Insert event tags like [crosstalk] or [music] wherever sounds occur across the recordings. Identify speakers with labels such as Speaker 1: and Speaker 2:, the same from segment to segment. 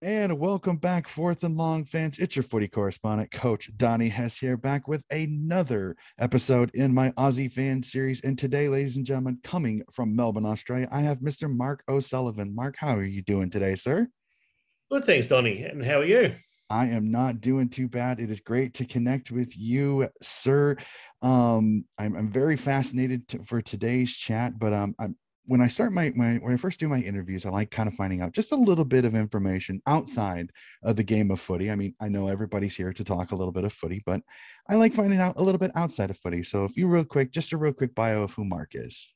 Speaker 1: And welcome back, fourth and long fans. It's your footy correspondent, Coach Donnie Hess here, back with another episode in my Aussie fan series. And today, ladies and gentlemen, coming from Melbourne, Australia, I have Mr. Mark O'Sullivan. Mark, how are you doing today, sir?
Speaker 2: Good, thanks, Donnie. And how are you?
Speaker 1: I am not doing too bad. It is great to connect with you, sir. Um, I'm, I'm very fascinated to, for today's chat, but um, I'm when I start my, my when I first do my interviews, I like kind of finding out just a little bit of information outside of the game of footy. I mean, I know everybody's here to talk a little bit of footy, but I like finding out a little bit outside of footy. So if you real quick, just a real quick bio of who Mark is.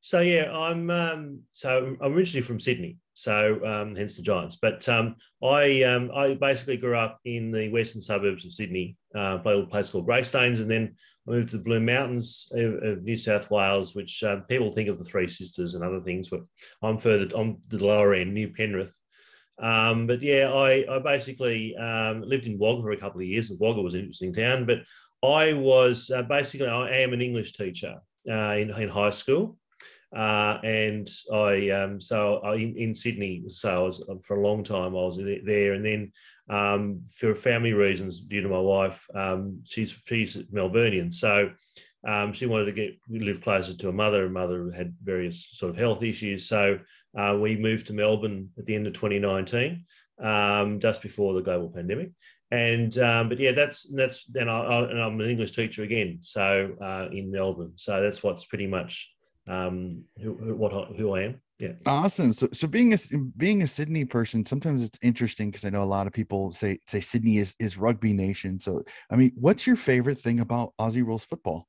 Speaker 2: So yeah, I'm um, so I'm originally from Sydney, so um, hence the Giants. But um, I um, I basically grew up in the western suburbs of Sydney, uh, played a place called Greystanes, and then moved to the Blue Mountains of, of New South Wales, which uh, people think of the Three Sisters and other things, but I'm further on the lower end, New Penrith. Um, but yeah, I, I basically um, lived in Wagga for a couple of years. Wagga was an interesting town, but I was uh, basically I am an English teacher uh, in, in high school. Uh, and I um, so I, in, in, Sydney, so I was for a long time I was there, and then um, for family reasons due to my wife, um, she's she's Melburnian, so um, she wanted to get live closer to her mother. Her mother had various sort of health issues, so uh, we moved to Melbourne at the end of 2019, um, just before the global pandemic. And um, but yeah, that's that's then I, and I'm an English teacher again, so uh, in Melbourne. So that's what's pretty much um, who, who, what who I am. Yeah.
Speaker 1: Awesome. So, so being a being a Sydney person, sometimes it's interesting because I know a lot of people say say Sydney is is rugby nation. So, I mean, what's your favorite thing about Aussie rules football?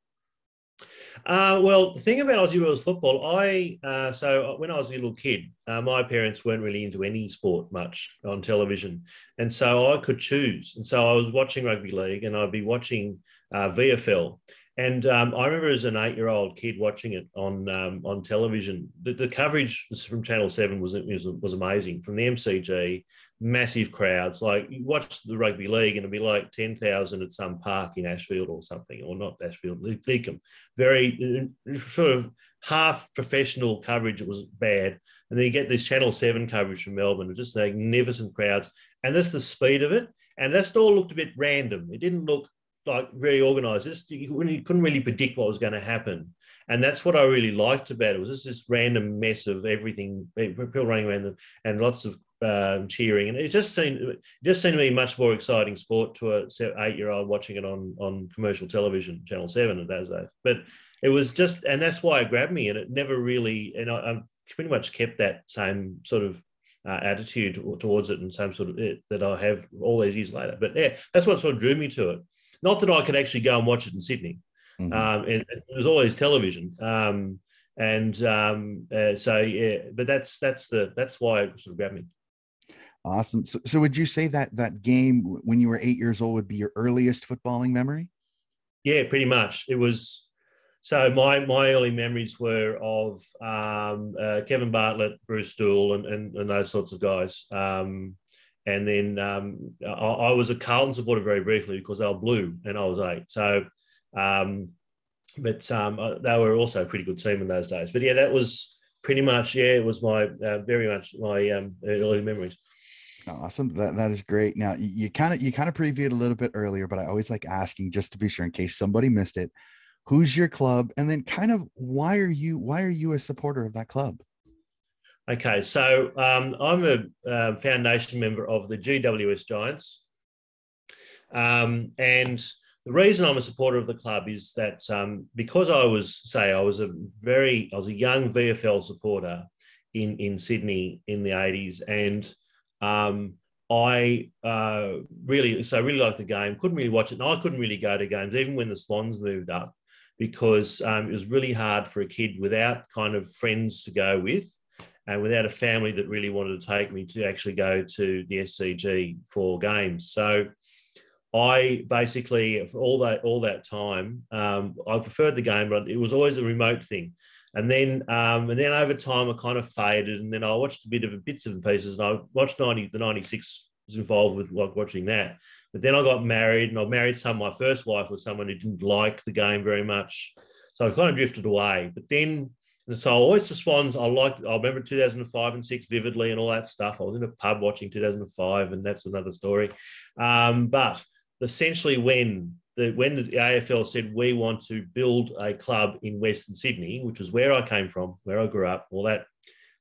Speaker 2: Uh, well, the thing about Aussie rules football, I uh, so when I was a little kid, uh, my parents weren't really into any sport much on television, and so I could choose. And so I was watching rugby league, and I'd be watching uh, VFL, and um, I remember as an eight-year-old kid watching it on um, on television. The, the, coverage from Channel Seven was, was was amazing. From the MCG, massive crowds. Like you watch the rugby league, and it'd be like ten thousand at some park in Ashfield or something, or not Ashfield, Beacom. Very uh, sort of half professional coverage. It was bad, and then you get this Channel Seven coverage from Melbourne, just magnificent crowds, and that's the speed of it. And that all looked a bit random. It didn't look like very organized. Just you couldn't really predict what was going to happen, and that's what I really liked about it. Was just this random mess of everything, people running around them, and lots of um, cheering, and it just seemed it just seemed to be much more exciting sport to a eight year old watching it on on commercial television, Channel Seven at those days. But it was just, and that's why it grabbed me, and it never really, and I, I've pretty much kept that same sort of uh, attitude towards it and same sort of it that I have all these years later. But yeah, that's what sort of drew me to it. Not that I could actually go and watch it in Sydney. Mm-hmm. Um, it, it, was always television, um, and um, uh, so yeah. But that's that's the that's why it sort of grabbed me.
Speaker 1: Awesome. So, so would you say that that game when you were eight years old would be your earliest footballing memory?
Speaker 2: Yeah, pretty much. It was. So my my early memories were of um, uh, Kevin Bartlett, Bruce Doull, and, and, and those sorts of guys. Um, and then um, I, I, was a Carlton supporter very briefly because they were blue and I was eight. So, um, but um, uh, they were also a pretty good team in those days. But yeah, that was pretty much yeah, it was my uh, very much my um, early memories.
Speaker 1: Awesome. That that is great. Now you kind of you kind of previewed a little bit earlier, but I always like asking just to be sure in case somebody missed it. Who's your club, and then kind of why are you why are you a supporter of that club?
Speaker 2: Okay, so um, I'm a uh, foundation member of the GWS Giants. Um, and the reason I'm a supporter of the club is that um, because I was, say, I was a very, I was a young VFL supporter in, in Sydney in the 80s. And um, I uh, really, so I really liked the game, couldn't really watch it. And I couldn't really go to games, even when the Swans moved up, because um, it was really hard for a kid without kind of friends to go with and without a family that really wanted to take me to actually go to the SCG for games. So I basically all that all that time, um, I preferred the game, but it was always a remote thing. And then um, and then over time, I kind of faded, and then I watched a bit of bits and pieces, and I watched ninety the ninety six was involved with like watching that. But then I got married, and I married some. My first wife was someone who didn't like the game very much, so I kind of drifted away. But then And so always the Swans, I like, I remember 2005 and six vividly and all that stuff. I was in a pub watching 2005, and that's another story. Um, but essentially, when the when the AFL said we want to build a club in Western Sydney, which was where I came from, where I grew up, all that,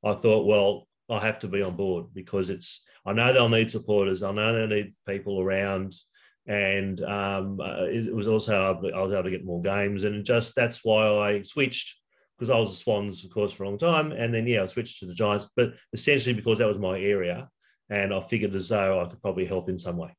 Speaker 2: I thought, well, I have to be on board because it's. I know they'll need supporters. I know they'll need people around and um, uh, it was also I was able to get more games, and just that's why I switched because I was the Swans, of course, for a long time, and then yeah, I switched to the Giants, but essentially because that was my area, and I figured as though I could probably help in some way.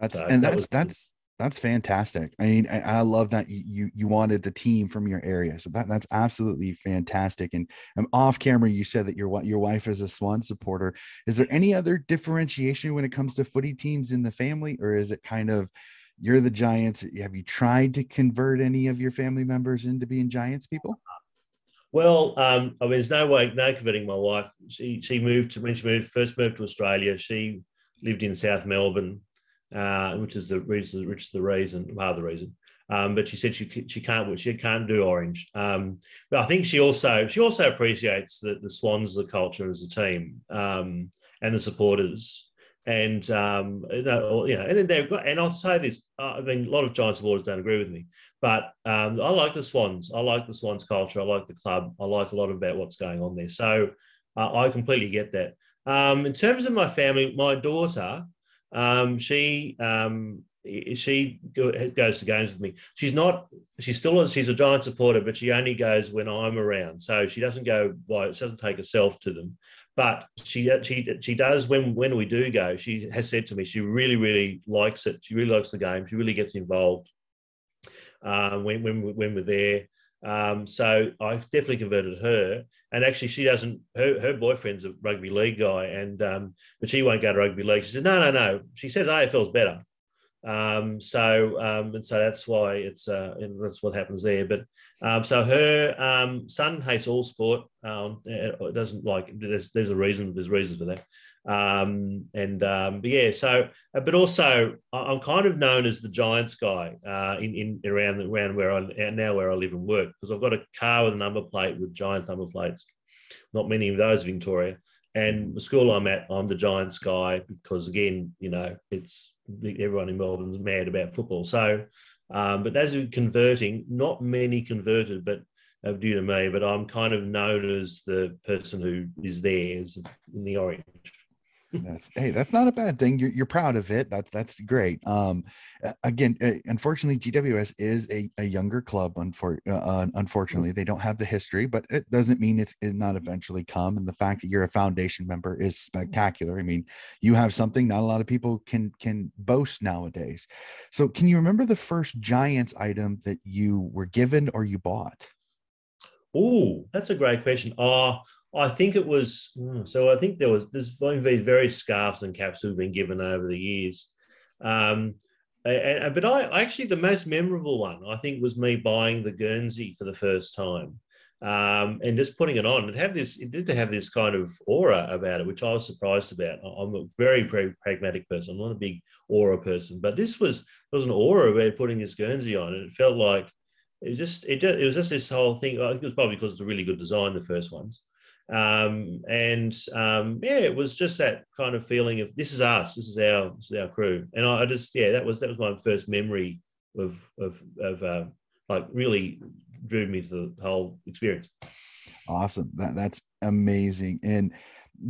Speaker 1: That's so and that that's was, that's that's fantastic. I mean, I, I, love that you you wanted the team from your area, so that that's absolutely fantastic. And um, off camera, you said that your your wife is a Swan supporter. Is there any other differentiation when it comes to footy teams in the family, or is it kind of you're the Giants? Have you tried to convert any of your family members into being Giants people?
Speaker 2: Well, um, I mean, there's no way, no converting my wife. She she moved to when she moved first moved to Australia. She lived in South Melbourne uh, which is the reason, which is the reason, part of the reason. Um, but she said she she can't she can't do orange. Um, but I think she also she also appreciates that the Swans, the culture as a team, um, and the supporters. And um, you know, and then they've got. And I'll say this: I mean, a lot of Giants supporters don't agree with me, but um, I like the Swans. I like the Swans culture. I like the club. I like a lot about what's going on there. So uh, I completely get that. Um, in terms of my family, my daughter, um, she um, she goes to games with me. She's not. She's still. A, she's a giant supporter, but she only goes when I'm around. So she doesn't go. By, she doesn't take herself to them. But she she she does when when we do go. She has said to me she really really likes it. She really likes the game. She really gets involved. Uh, when when when we're there. Um, so I definitely converted her. And actually, she doesn't. Her, her boyfriend's a rugby league guy, and um, but she won't go to rugby league. She says, "No, no, no." She says AFL's better. Um, so um, and so that's why it's uh, that's what happens there. But um, so her um, son hates all sport. Um, it doesn't like. There's, there's a reason. There's reasons for that. Um, and um, but yeah, so uh, but also I'm kind of known as the Giants guy uh, in, in around around where I now where I live and work because I've got a car with a number plate with Giants number plates. Not many of those, in Victoria. And the school I'm at, I'm the Giants guy because again, you know, it's everyone in Melbourne's mad about football. So, um, but as converting, not many converted, but uh, due to me. But I'm kind of known as the person who is there in the orange
Speaker 1: that's hey that's not a bad thing. You're, you're proud of it. That's that's great. Um again unfortunately gws is a, a younger club unfor- uh, unfortunately. They don't have the history but it doesn't mean it's it not eventually come. And the fact that you're a foundation member is spectacular. I mean you have something not a lot of people can can boast nowadays. So can you remember the first giants item that you were given or you bought?
Speaker 2: Oh that's a great question. Oh I think it was hmm, so. I think there was there's been various scarves and caps who've been given over the years. Um, and, but I actually the most memorable one I think was me buying the Guernsey for the first time, um, and just putting it on. It had this. It did have this kind of aura about it, which I was surprised about. I'm a very very pragmatic person. I'm not a big aura person, but this was there was an aura about putting this Guernsey on, and it felt like it just it, it was just this whole thing. I think it was probably because it's a really good design, the first ones. Um, and um, yeah, it was just that kind of feeling of this is us, this is our, this is our crew. And I, just yeah, that was that was my first memory of of of uh, like really drew me to the whole experience.
Speaker 1: Awesome, that that's amazing. And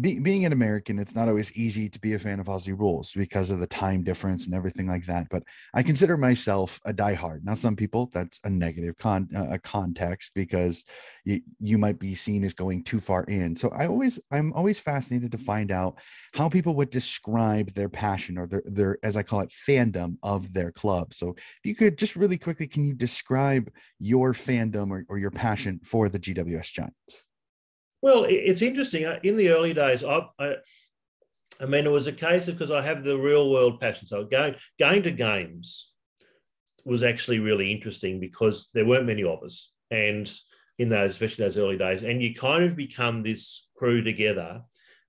Speaker 1: be, being an American, it's not always easy to be a fan of Aussie rules because of the time difference and everything like that. But I consider myself a diehard. Now, some people that's a negative con uh, a context because you, you might be seen as going too far in. So I always I'm always fascinated to find out how people would describe their passion or their their as I call it fandom of their club. So if you could just really quickly, can you describe your fandom or, or your passion for the GWS Giants?
Speaker 2: Well, it's interesting. Uh, in the early days, I, I, I mean, it was a case of because I have the real world passion. So going going to games was actually really interesting because there weren't many of us, and in those, especially those early days, and you kind of become this crew together.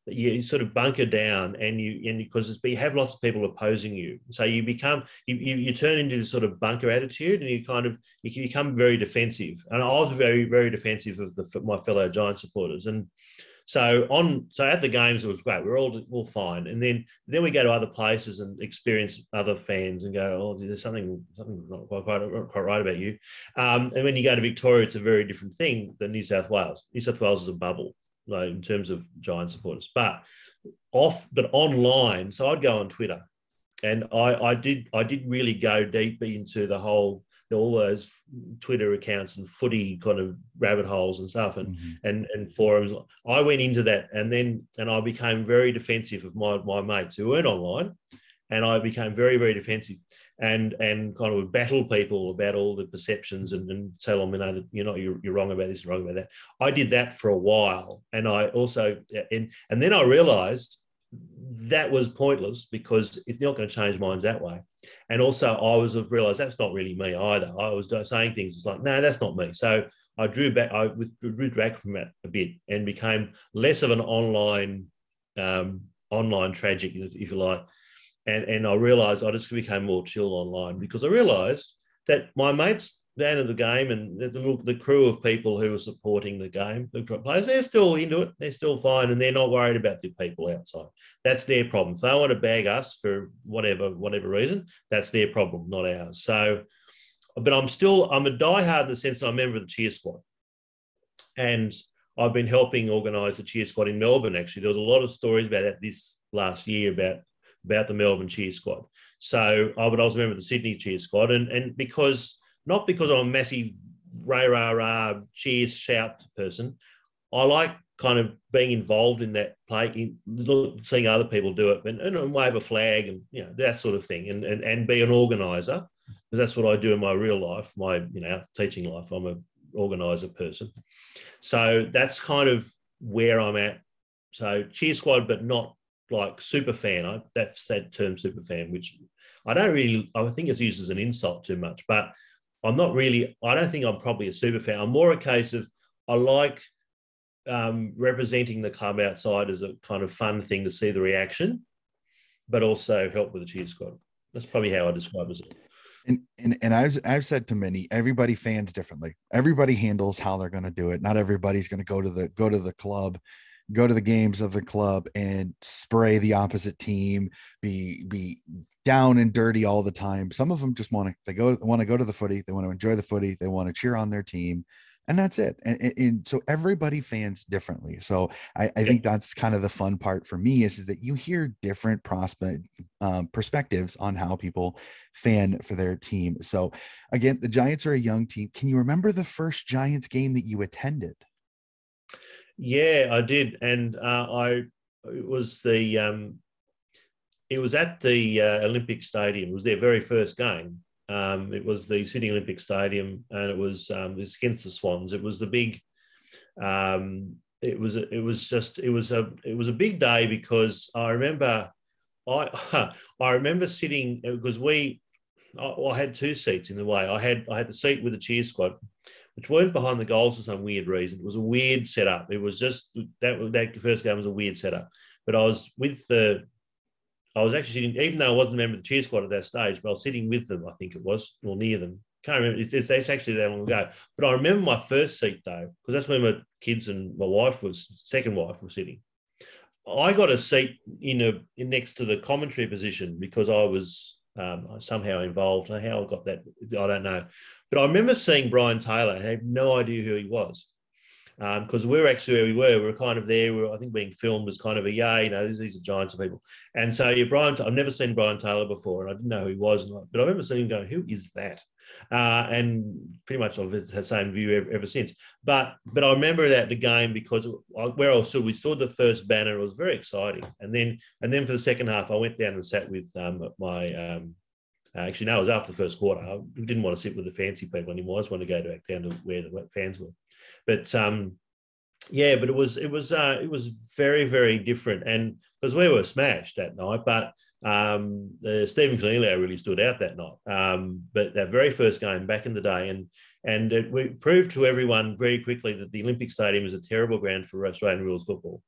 Speaker 2: You sort of bunker down and you and because you have lots of people opposing you. So you become you, you, you turn into this sort of bunker attitude and you kind of you become very defensive. And i was very very defensive of the, my fellow giant supporters. And so on so at the games it was great. We are all all fine. And then then we go to other places and experience other fans and go oh there's something something not quite, quite, quite right about you. Um, and when you go to victoria it's a very different thing than new south wales. New south wales is a bubble like in terms of Giant supporters. But off, but online, so I'd go on Twitter, and I, I did I did really go deep into the whole all those Twitter accounts and footy kind of rabbit holes and stuff and mm-hmm. and and forums. I went into that and then and I became very defensive of my my mates who weren't online, and I became very very defensive and and kind of battle people about all the perceptions and, and tell them you know that you're not you're, you're wrong about this and wrong about that. I did that for a while, and I also and and then I realised that was pointless because it's not going to change minds that way. And also, I was realised that's not really me either. I was saying things it's like, no, that's not me. So I drew back. I withdrew back from it a bit and became less of an online um, online tragic, if you like, and and I realised I just became more chill online because I realised that my mates down at the game and the, the crew of people who were supporting the game, the players, they're still into it. They're still fine, and they're not worried about the people outside. That's their problem. If they want to bag us for whatever whatever reason, that's their problem, not ours. So, but I'm still I'm a diehard in the sense that I'm a member of the cheer squad, and I've been helping organise the cheer squad in Melbourne. Actually, there was a lot of stories about that this last year about about the Melbourne cheer squad. So I would also remember the Sydney cheer squad, and and because not because I'm a massive rah rah rah cheers shout person, I like kind of being involved in that play, in seeing other people do it, and, and wave a flag and you know that sort of thing, and and, and be an organizer because that's what I do in my real life, my you know teaching life. I'm a organizer person, so that's kind of where I'm at. So cheer squad, but not like super fan. I, that's that term super fan, which I don't really, I think it's used as an insult too much, but I'm not really, I don't think I'm probably a super fan. I'm more a case of I like um, representing the club outside as a kind of fun thing to see the reaction, but also help with the cheer squad. That's probably how I describe it.
Speaker 1: And, and and I've I've said to many, everybody fans differently. Everybody handles how they're going to do it. Not everybody's going to go to the go to the club go to the games of the club and spray the opposite team, be be down and dirty all the time. Some of them just want to they go want to go to the footy, they want to enjoy the footy, they want to cheer on their team, and that's it. And, and, and so everybody fans differently. So I, I, think that's kind of the fun part for me is, is that you hear different prospect um, perspectives on how people fan for their team. So again, the Giants are a young team. Can you remember the first Giants game that you attended?
Speaker 2: Yeah, I did, and uh, I it was the um, it was at the uh, Olympic Stadium. It was their very first game. Um, it was the Sydney Olympic Stadium, and it was um, this against the Swans. It was the big. Um, it was it was just it was a it was a big day because I remember I [laughs] I remember sitting because we I, I had two seats in the way. I had I had the seat with the cheer squad, which weren't behind the goals for some weird reason. It was a weird setup. It was just that that first game was a weird setup. But I was with the, I was actually sitting, even though I wasn't a member of the cheer squad at that stage, but I was sitting with them. I think it was or near them. Can't remember. It's, it's, it's actually that long ago. But I remember my first seat though, because that's where my kids and my wife was, second wife was sitting. I got a seat in a in next to the commentary position because I was um, somehow involved. How I got that, I don't know. But I remember seeing Brian Taylor. I had no idea who he was because um, we were actually where we were. We were kind of there. We were, I think, being filmed as kind of a yeah, you know, these, these are giants of people. And so, yeah, Brian, I've never seen Brian Taylor before, and I didn't know who he was. But I remember seeing him going, "Who is that?" Uh, and pretty much I've had the same view ever, ever, since. But but I remember that the game because where I stood, we saw the first banner. It was very exciting, and then and then for the second half, I went down and sat with um, my um, uh, actually, no, it was after the first quarter. I didn't want to sit with the fancy people anymore. I just wanted to go back down to where the fans were. But um, yeah, but it was it was uh, it was very very different, and because we were smashed that night, but um, uh, Stephen Coniglio really stood out that night. Um, but that very first game back in the day, and and it, we proved to everyone very quickly that the Olympic Stadium is a terrible ground for Australian rules football.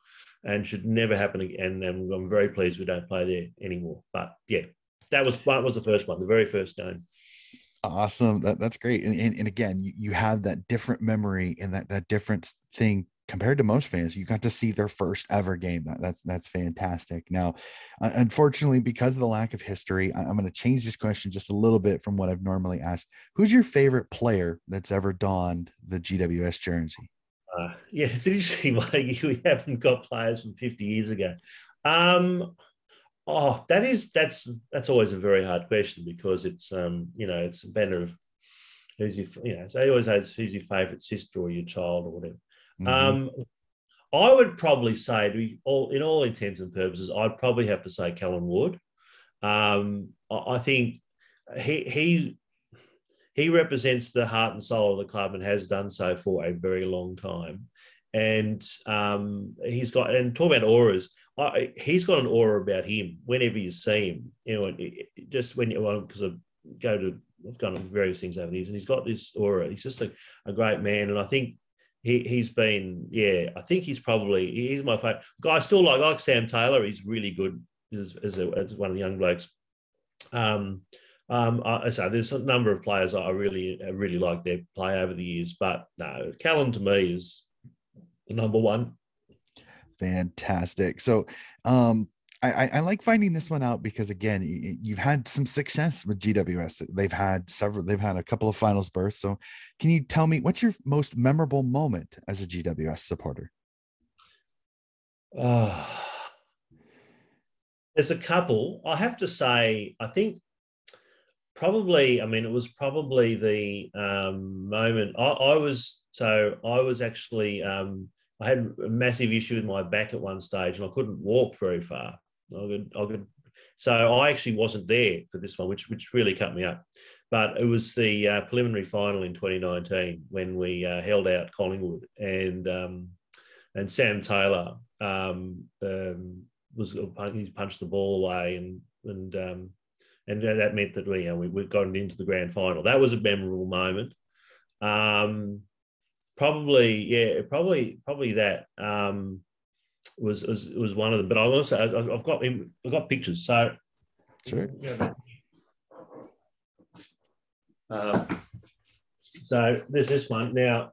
Speaker 2: and should never happen again. And I'm very pleased we don't play there anymore. But yeah, that was that was the first one, the very first game.
Speaker 1: Awesome. That, that's great. And, and, and again, you, you have that different memory and that, that different thing compared to most fans. You got to see their first ever game. That, that's, that's fantastic. Now, uh, unfortunately, because of the lack of history, I, I'm going to change this question just a little bit from what I've normally asked. Who's your favorite player that's ever donned the GWS jersey?
Speaker 2: Uh, [laughs] yeah, it's interesting. [laughs] Like we haven't got players from 50 years ago. Um, Oh, that is that's that's always a very hard question because it's um you know it's a matter of who's your you know so they always ask who's your favorite sister or your child or whatever. Mm-hmm. Um, I would probably say to all in all intents and purposes, I'd probably have to say Callan Ward. Um, I think he he he represents the heart and soul of the club and has done so for a very long time. And um, he's got and talk about auras. I, he's got an aura about him whenever you see him. You know, just when you because I go to I've gone on various things over the years, and he's got this aura. He's just a, a great man, and I think he he's been yeah. I think he's probably he's my favorite guy. I still like like Sam Taylor. He's really good as as, a, as one of the young blokes. Um, um, I, so there's a number of players I really I really like their play over the years, but no, Callan to me is the number one.
Speaker 1: Fantastic. So, um, I, I, like finding this one out because again, you've had some success with GWS. They've had several. They've had a couple of finals bursts. So, can you tell me what's your most memorable moment as a GWS supporter?
Speaker 2: Uh, [sighs] there's a couple. I have to say, I think probably. I mean, it was probably the um, moment I, I was. So I was actually um, I had a massive issue with my back at one stage, and I couldn't walk very far. I could, I could, so I actually wasn't there for this one, which which really cut me up. But it was the uh, preliminary final in 2019 when we uh, held out Collingwood, and um, and Sam Taylor um, um, was he punched the ball away, and and um, and that meant that we you know, we we got into the grand final. That was a memorable moment. Um, probably yeah probably probably that um was was was one of them. But i also i've got i've got pictures so.
Speaker 1: Sure.
Speaker 2: Um, so there's this one. Now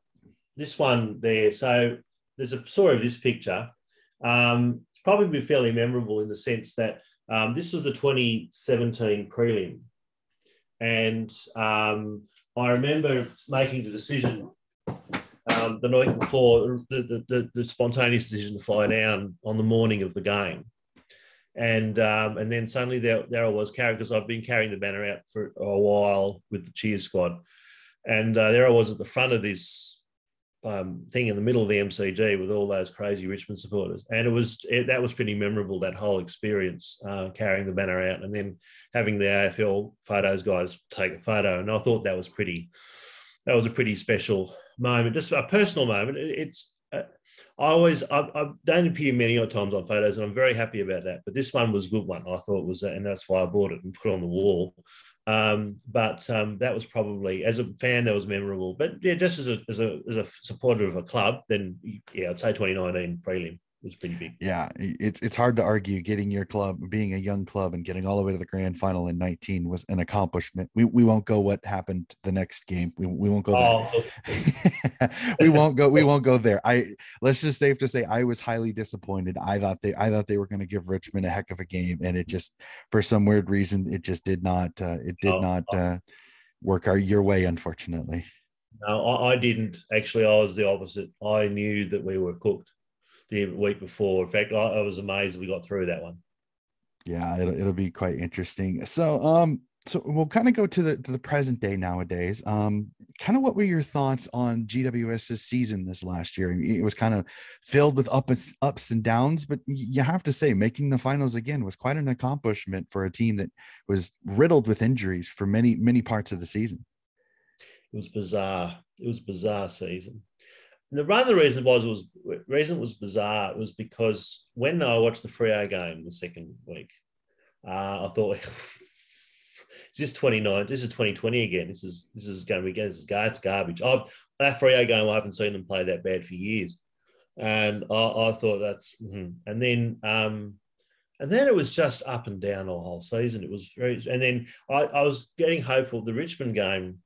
Speaker 2: this one there so there's a story of this picture. Um it's probably fairly memorable in the sense that um, this was the 2017 prelim. And um, i remember making the decision um, the night before, the, the, the, spontaneous decision to fly down on the morning of the game. And um, and then suddenly there, there I was carrying, because I've been carrying the banner out for a while with the cheer squad. And uh, there I was at the front of this um, thing in the middle of the MCG with all those crazy Richmond supporters, and it was it, that was pretty memorable. That whole experience, uh, carrying the banner out, and then having the AFL photos guys take a photo, and I thought that was pretty. That was a pretty special moment, just a personal moment. It's uh, I always I, I, don't appear many times on photos, and I'm very happy about that. But this one was a good one. I thought was, and that's why I bought it and put it on the wall. Um, but um, that was probably as a fan that was memorable. But yeah, just as a as a as a supporter of a club, then yeah, I'd say 2019 prelim was pretty big.
Speaker 1: Yeah, it's it's hard to argue getting your club, being a young club, and getting all the way to the grand final in 19 was an accomplishment. We we won't go what happened the next game. We, we won't go there. Oh. [laughs] we won't go. We won't go there. I let's just safe to say I was highly disappointed. I thought they I thought they were going to give Richmond a heck of a game, and it just for some weird reason it just did not. Uh, it did oh. not uh, work our your way, unfortunately.
Speaker 2: No, I, I didn't actually. I was the opposite. I knew that we were cooked the week before. In fact, I, I was amazed we got through that one.
Speaker 1: Yeah, it'll, it'll be quite interesting. So, um, so we'll kind of go to the to the present day nowadays. Um, kind of what were your thoughts on GWS's season this last year? It was kind of filled with ups ups and downs, but you have to say making the finals again was quite an accomplishment for a team that was riddled with injuries for many many parts of the season.
Speaker 2: It was bizarre. It was bizarre season. And the other reason was was reason was bizarre was because when I watched the Freo game the second week, uh, I thought, [laughs] is this 29? This is 2020 again. This is this is going to be this is it's garbage. I've, that Freo game, I haven't seen them play that bad for years. and I, I thought that's, mm-hmm. and then, um, and then it was just up and down all whole season. It was very, and then I, I was getting hopeful. The Richmond game,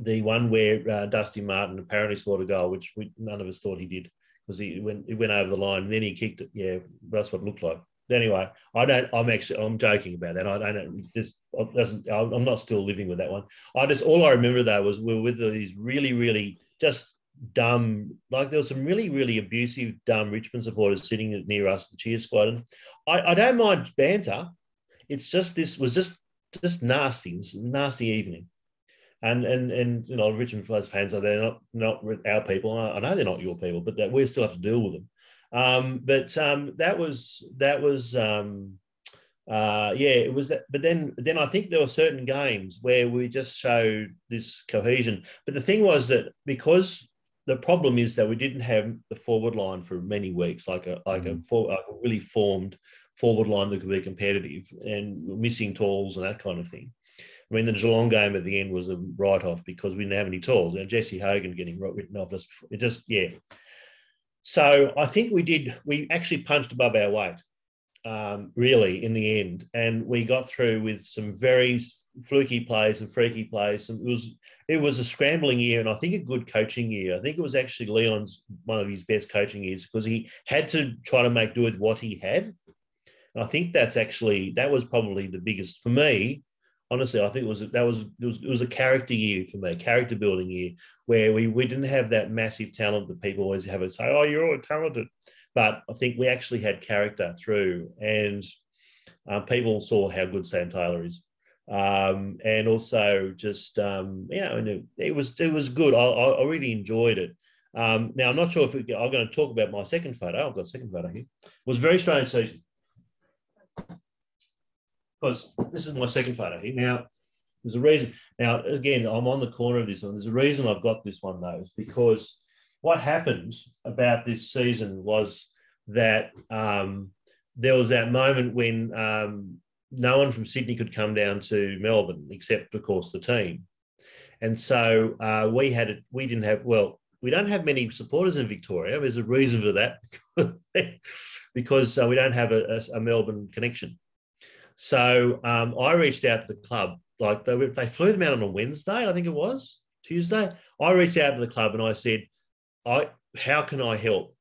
Speaker 2: the one where uh, Dusty Martin apparently scored a goal, which we, none of us thought he did because he went, he went over the line and then he kicked it. Yeah, that's what it looked like. Anyway, I don't. I'm actually. I'm joking about that. I don't. Just doesn't. I'm not still living with that one. I just. All I remember though was we were with these really, really just dumb. Like there was some really, really abusive, dumb Richmond supporters sitting near us, the cheer squad. And I, I don't mind banter. It's just this was just just nasty. It was a nasty evening and and and you know Richmond fans are they're not not our people. I know they're not your people, but that we still have to deal with them. Um, but um, that was that was um, uh, yeah, it was that. But then then I think there were certain games where we just showed this cohesion. But the thing was that because the problem is that we didn't have the forward line for many weeks, like a like mm. a, for, like a really formed forward line that could be competitive, and missing tools and that kind of thing. I mean, the Geelong game at the end was a write off because we didn't have any tools. And Jesse Hogan getting written off us, it just, yeah. So I think we did, we actually punched above our weight, um, really, in the end. And we got through with some very fluky plays and freaky plays. And it was, it was a scrambling year and I think a good coaching year. I think it was actually Leon's one of his best coaching years because he had to try to make do with what he had. And I think that's actually, that was probably the biggest for me honestly, I think it was that was it was it was a character year for me, character building year, where we we didn't have that massive talent that people always have it say, oh, you're all talented, but I think we actually had character through, and um, people saw how good Sam Taylor is. Um, and also just um, you know, it, it, was it was good. I, I really enjoyed it. Um, now I'm not sure if I'm going to talk about my second photo. I've got a second photo here. It was a very strange season because this is my second photo here. Now, there's a reason. Now, again, I'm on the corner of this one. There's a reason I've got this one though, because what happened about this season was that um, there was that moment when um, no one from Sydney could come down to Melbourne, except of course the team. And so uh, we had it. We didn't have well. We don't have many supporters in Victoria. There's a reason for that, [laughs] because uh, we don't have a, a, a Melbourne connection. So um, I reached out to the club. Like they, they flew them out on a Wednesday, I think it was Tuesday. I reached out to the club and I said, "I how can I help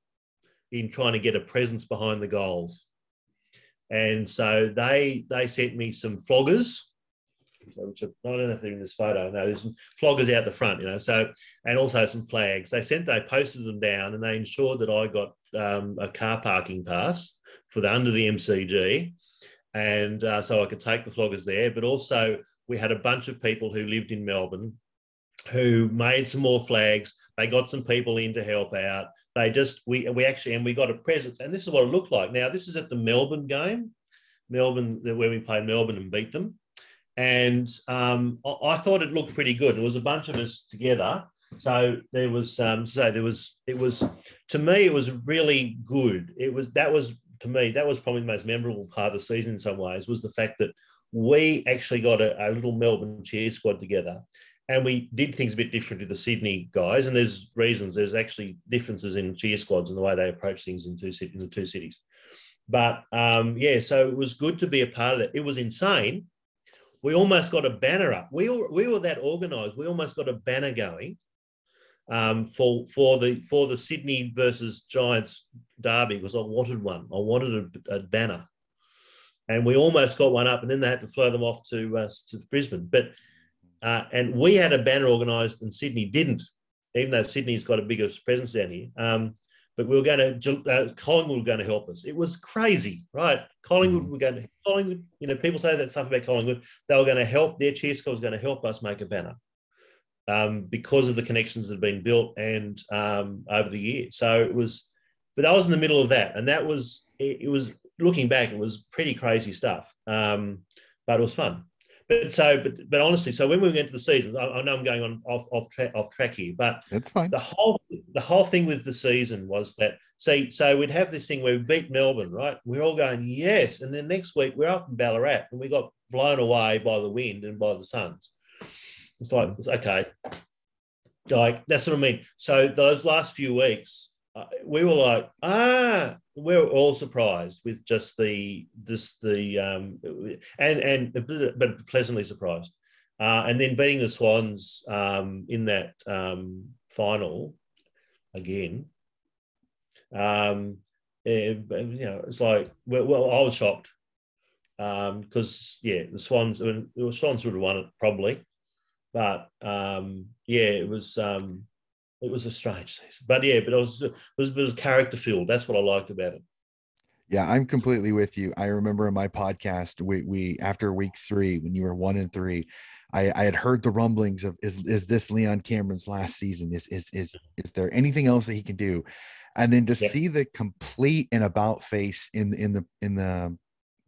Speaker 2: in trying to get a presence behind the goals?" And so they they sent me some floggers, which are, I don't know if they're in this photo. No, there's some floggers out the front, you know. So and also some flags. They sent they posted them down and they ensured that I got um, a car parking pass for the under the MCG and uh, so I could take the floggers there. But also, we had a bunch of people who lived in Melbourne who made some more flags. They got some people in to help out. They just we we actually and we got a presence. And this is what it looked like. Now this is at the Melbourne game, Melbourne where we played Melbourne and beat them. And um, I, thought it looked pretty good. It was a bunch of us together. So there was um, so there was it was to me it was really good. It was that was to me, that was probably the most memorable part of the season in some ways, was the fact that we actually got a, a little Melbourne cheer squad together and we did things a bit different to the Sydney guys. And there's reasons. There's actually differences in cheer squads and the way they approach things in two in the two cities. But um, yeah, so it was good to be a part of it. It was insane. We almost got a banner up. We we were that organised. We almost got a banner going um, for for the for the Sydney versus Giants derby because I wanted one. I wanted a, a, banner, and we almost got one up, and then they had to flow them off to uh, to Brisbane. But uh, and we had a banner organised, and Sydney didn't, even though Sydney's got a bigger presence down here. Um, but we were going to uh, Collingwood were going to help us. It was crazy, right? Collingwood mm-hmm. were going to Collingwood. You know, people say that stuff about Collingwood. They were going to help. Their cheer squad was going to help us make a banner um, because of the connections that have been built and um, over the years. So it was, but I was in the middle of that, and that was it, it was looking back, it was pretty crazy stuff, um, but it was fun. But so, but but honestly, so when we went to the season, I, I know I'm going on off off track off track here, but
Speaker 1: that's fine.
Speaker 2: The whole the whole thing with the season was that see, so we'd have this thing where we beat Melbourne, right? We're all going yes, and then next week we're up in Ballarat and we got blown away by the wind and by the Suns. It's like, it's okay. Like, that's what I mean. So those last few weeks, uh, we were like, ah, we are all surprised with just the this the um and and but pleasantly surprised, uh, and then beating the Swans um, in that um, final again. Um, it, you know, it's like well, well I was shocked Um, because um, yeah, the Swans. I mean, the Swans would have won it probably, but um, yeah, it was. Um, it was a strange season. But yeah, but it was it was, it was character filled. That's what I liked about it.
Speaker 1: Yeah, I'm completely with you. I remember in my podcast, we we after week three, when you were one and three, I, I had heard the rumblings of is is this Leon Cameron's last season? Is is is is there anything else that he can do? And then to yeah. see the complete and about face in in the in the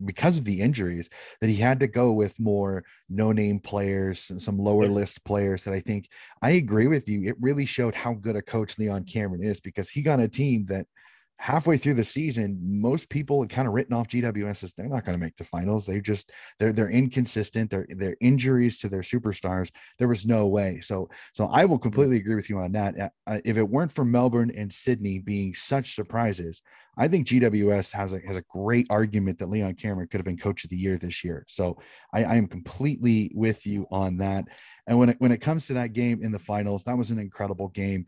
Speaker 1: because of the injuries that he had to go with more no name players and some lower list players that I think I agree with you. It really showed how good a coach Leon Cameron is because he got a team that halfway through the season, most people had kind of written off GWS as they're not going to make the finals. They just they're they're inconsistent. They're they're injuries to their superstars. There was no way. So so I will completely agree with you on that. Uh, if it weren't for Melbourne and Sydney being such surprises, I think GWS has a has a great argument that Leon Cameron could have been coach of the year this year. So I, I am completely with you on that. And when it when it comes to that game in the finals, that was an incredible game.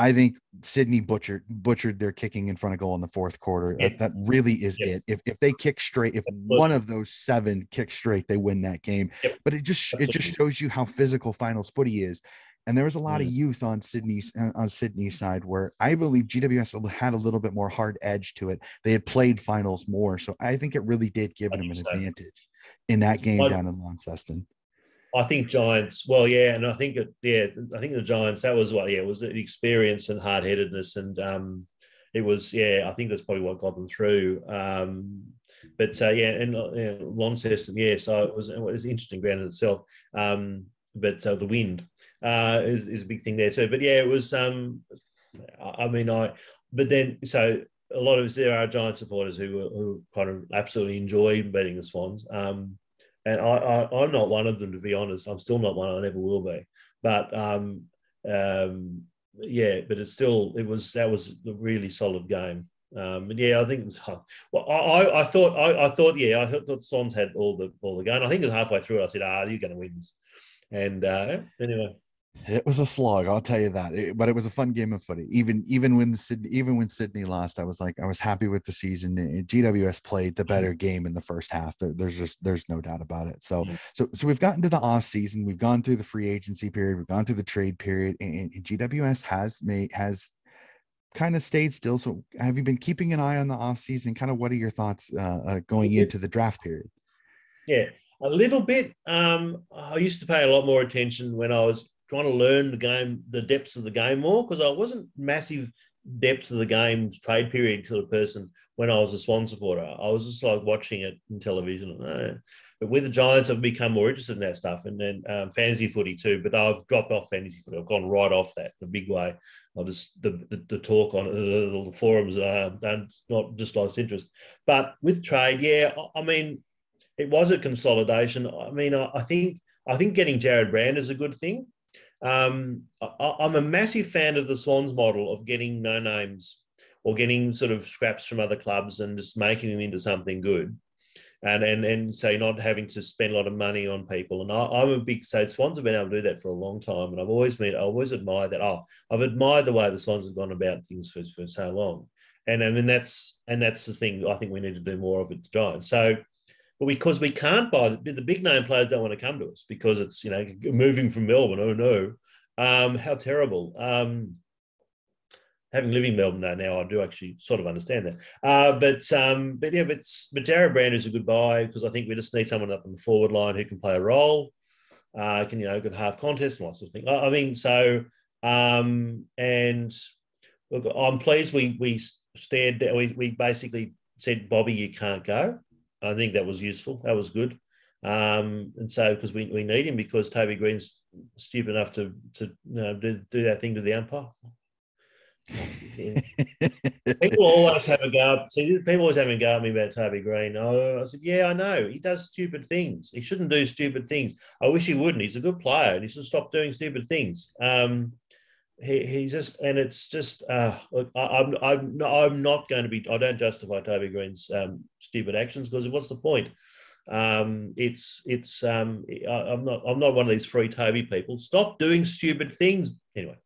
Speaker 1: I think Sydney butchered butchered their kicking in front of goal in the fourth quarter. Yeah. That, that, really is yeah. it. If if they kick straight, if one of those seven kick straight, they win that game. Yep. But it just it just shows you how physical finals footy is. And there was a lot of youth on Sydney's uh, on Sydney's side where I believe GWS had a little bit more hard edge to it. They had played finals more, so I think it really did give them an advantage in that game down in Launceston.
Speaker 2: I think Giants. Well, yeah, and I think it, yeah, I think the Giants. That was what, yeah, was the experience and hard headedness, and um, it was, yeah, I think that's probably what got them through. Um, but uh, yeah, and uh, yeah, Launceston, yeah, so it was, it was interesting ground in itself. Um, but uh, the wind uh, is, is a big thing there too. But yeah, it was. Um, I mean, I. But then, so a lot of us there are Giant supporters who who kind of absolutely enjoy betting the Swans. Um, and I, I am not one of them to be honest. I'm still not one. I never will be. But um, um, yeah, but it's still it was that was a really solid game. Um, and yeah, I think it was. Well, I, I thought I, I thought yeah, I thought the Swans had all the all the game. I think it was halfway through. I said, ah, you're going to win. And uh, anyway,
Speaker 1: it was a slog, I'll tell you that. It, but it was a fun game of footy. Even even when Sydney, even when Sydney lost, I was like, I was happy with the season. GWS played the better game in the first half. There, there's just there's no doubt about it. So mm-hmm. so so we've gotten to the off season. We've gone through the free agency period. We've gone through the trade period, and, and GWS has made has kind of stayed still. So have you been keeping an eye on the off season? Kind of what are your thoughts uh, uh, going into the draft period?
Speaker 2: Yeah, a little bit. Um, I used to pay a lot more attention when I was trying to learn the game, the depths of the game more because I wasn't massive depths of the game's trade period sort of person when I was a Swan supporter. I was just like watching it in television. But with the Giants, I've become more interested in that stuff and then um, fantasy footy too. But I've dropped off fantasy footy. I've gone right off that the big way. I just the, the, the talk on uh, the forums uh, not just lost interest. But with trade, yeah, I, I mean, it was a consolidation. I mean, I, I think I think getting Jarrod Brander is a good thing. Um, I, am a massive fan of the Swans model of getting no names or getting sort of scraps from other clubs and just making them into something good. And and and so not having to spend a lot of money on people. And I, am a big so Swans have been able to do that for a long time. And I've always been I always admired that. Oh, I've admired the way the Swans have gone about things for, for so long. And I mean that's and that's the thing I think we need to do more of it the Giants. So but because we can't buy the, big name players don't want to come to us because it's you know moving from Melbourne. Oh no, um, how terrible. Um, having living in Melbourne now, now I do actually sort of understand that. Uh, but um, but yeah, but but Jarrod Brander is a good buy because I think we just need someone up on the forward line who can play a role, uh, can you know can half contest and lots of things. I, I mean, so um, and look, I'm pleased we we stared. We we basically said, Bobby, you can't go. I think that was useful. That was good. Um, and so because we, we need him because Toby Greene's stupid enough to to you know, do, do that thing to the umpire. [laughs] people always have a go. See, people always have a go at me about Toby Green. I said, yeah, I know. He does stupid things. He shouldn't do stupid things. I wish he wouldn't. He's a good player, and he should stop doing stupid things. Um, he, he just and it's just uh, look, I, I'm I'm not, I'm not going to be I don't justify Toby Greene's um, stupid actions because what's the point? Um, it's it's um, I, am not I'm not one of these free Toby people. Stop doing stupid things anyway.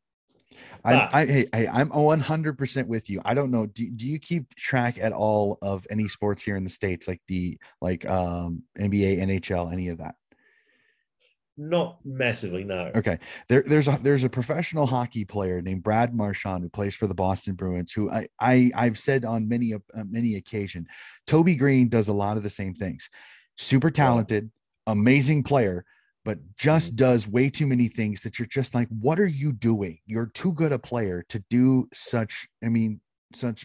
Speaker 1: I, I, I, I'm 100% with you. I don't know. Do, do you keep track at all of any sports here in the States, like the, like um, NBA, NHL, any of that?
Speaker 2: Not massively, no.
Speaker 1: Okay. There, there's a there's a professional hockey player named Brad Marchand who plays for the Boston Bruins. Who I, I I've said on many uh, many occasion, Toby Greene does a lot of the same things. Super talented, amazing player, but just mm-hmm. does way too many things that you're just like, what are you doing? You're too good a player to do such. I mean, such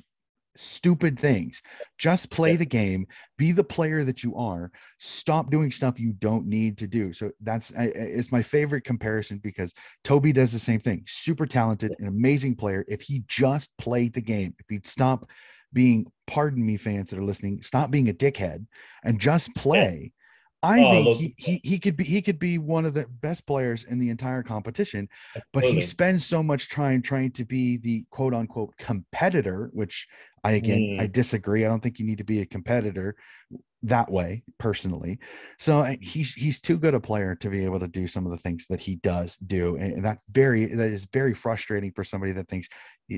Speaker 1: stupid things. Just play the game, be the player that you are. Stop doing stuff you don't need to do. So that's it's my favorite comparison because Toby does the same thing. Super talented, an amazing player. If he just played the game, if he'd stop being, pardon me, fans that are listening, stop being a dickhead and just play. I oh, think he, he he could be he could be one of the best players in the entire competition, but he spends so much time trying to be the quote unquote competitor, which I again mm. I disagree. I don't think you need to be a competitor that way personally. So he's he's too good a player to be able to do some of the things that he does do, and that very that is very frustrating for somebody that thinks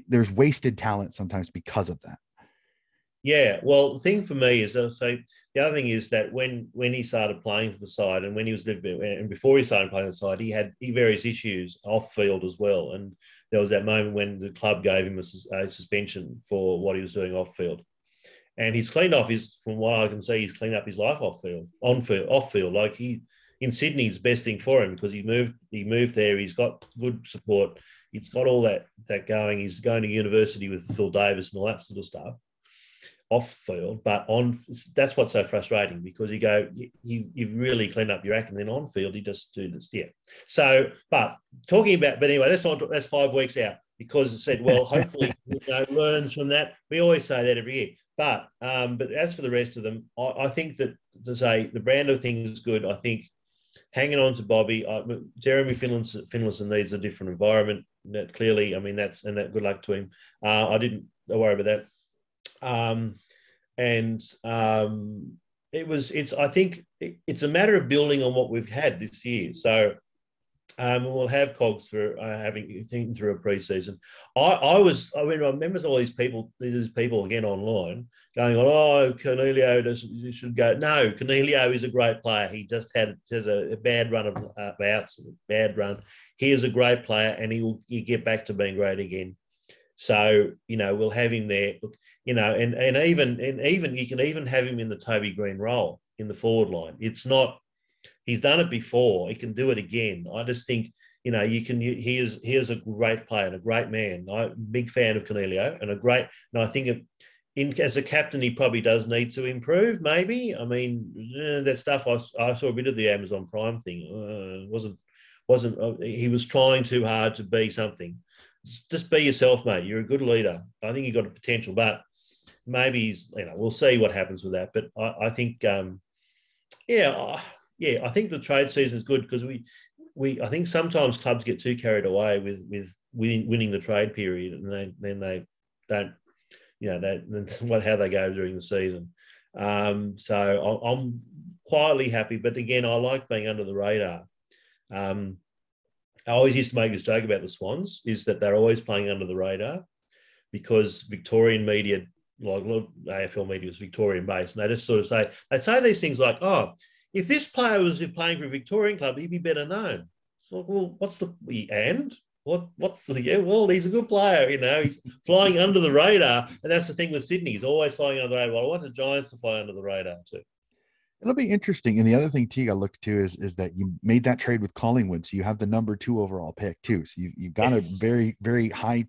Speaker 1: there's wasted talent sometimes because of that.
Speaker 2: Yeah, well, the thing for me is uh, so the other thing is that when when he started playing for the side and when he was and before he started playing the side, he had various issues off field as well. And there was that moment when the club gave him a, a suspension for what he was doing off field, and he's cleaned off his. From what I can see, he's cleaned up his life off field, on field, off field. Like he in Sydney best thing for him because he moved he moved there. He's got good support. He's got all that that going. He's going to university with Phil Davis and all that sort of stuff off field, but on that's what's so frustrating because you go, you you've really cleaned up your act, and then on field you just do this, yeah. So, but talking about, but anyway, that's not that's five weeks out because it said, well, [laughs] hopefully you know, learns from that. We always say that every year, but um, but as for the rest of them, I, I think that to say the Brander thing is good. I think hanging on to Bobby, uh, Jeremy Finlayson, Finlayson needs a different environment. That clearly, I mean, that's and that good luck to him. Uh, I didn't worry about that. Um, and um, it was, it's, I think it, it's a matter of building on what we've had this year. So um, we'll have cogs for uh, having thinking through a preseason. I, I was, I mean, I remember all these people, these people again online going on, oh, Coniglio does, should go. No, Coniglio is a great player. He just had has a, a bad run of uh, bouts, bad run. He is a great player, and he will he get back to being great again. So you know, we'll have him there. Look, you know, and and even and even you can even have him in the Toby Greene role in the forward line. It's not he's done it before. He can do it again. I just think you know you can. He is he is a great player and a great man. I'm a big fan of Coniglio and a great. And I think in as a captain, he probably does need to improve. Maybe I mean eh, that stuff. I, I saw a bit of the Amazon Prime thing. Uh, wasn't wasn't uh, he was trying too hard to be something. Just be yourself, mate. You're a good leader. I think you've got a potential, but maybe you know, we'll see what happens with that. But I, I think, um, yeah, yeah, I think the trade season is good because we, we, I think sometimes clubs get too carried away with with winning, winning the trade period, and they, then they don't, you know, that [laughs] what how they go during the season. Um, so I'm quietly happy, but again, I like being under the radar. Um, I always used to make this joke about the Swans is that they're always playing under the radar because Victorian media like a AFL media was Victorian based, and they just sort of say they'd say these things like, "Oh, if this player was playing for a Victorian club, he'd be better known." So, well, what's the and what what's the yeah? Well, he's a good player, you know. He's flying under the radar, and that's the thing with Sydney. He's always flying under the radar. Well, I want the Giants to fly under the radar too.
Speaker 1: It'll be interesting. And the other thing, Teague, I look to is is that you made that trade with Collingwood, so you have the number two overall pick too. So you you've got yes. a very very high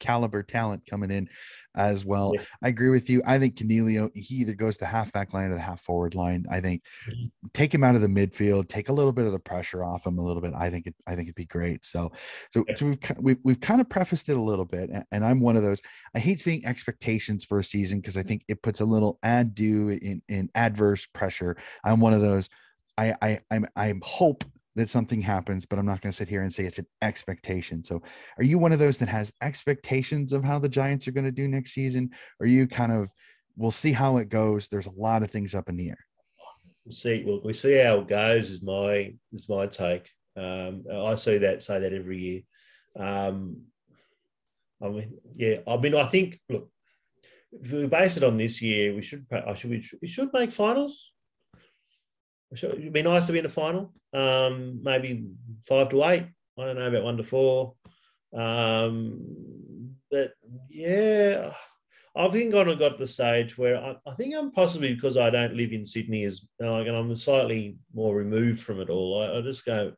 Speaker 1: caliber talent coming in as well. Yes. I agree with you. I think Coniglio, he either goes to halfback line or the half forward line. I think mm-hmm. take him out of the midfield, take a little bit of the pressure off him a little bit. I think it, I think it'd be great. So, so, yeah. so we've, we've, we've kind of prefaced it a little bit. And, and I'm one of those, I hate seeing expectations for a season because I think it puts a little ado in, in adverse pressure. I'm one of those, I, I, I'm, I'm hope that something happens, but I'm not going to sit here and say it's an expectation. So, are you one of those that has expectations of how the Giants are going to do next season? Or are you kind of, we'll see how it goes? There's a lot of things up in the air.
Speaker 2: We'll see. Well, we see how it goes. Is my is my take. Um, I see that say that every year. Um, I mean, yeah. I mean, I think look, if we base it on this year, we should. I. We should, we should make finals. It'd be nice to be in the final. Um, maybe five to eight. I don't know about one to four. Um, but yeah, I think I've got to the stage where I, I, think I'm possibly because I don't live in Sydney as like, and I'm slightly more removed from it all. I, I just go.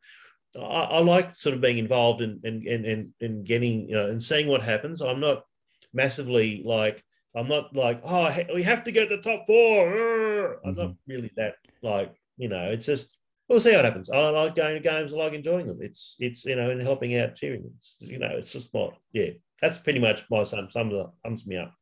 Speaker 2: I, I, like sort of being involved in and and and and getting you know and seeing what happens. I'm not massively like I'm not like oh we have to get the top 4 I'm mm-hmm. not really that like you know, it's just we'll see what happens. I like going to games. I like enjoying them. It's it's you know, and helping out, cheering. It's you know, it's just not. Yeah, that's pretty much my sum sums sums me up.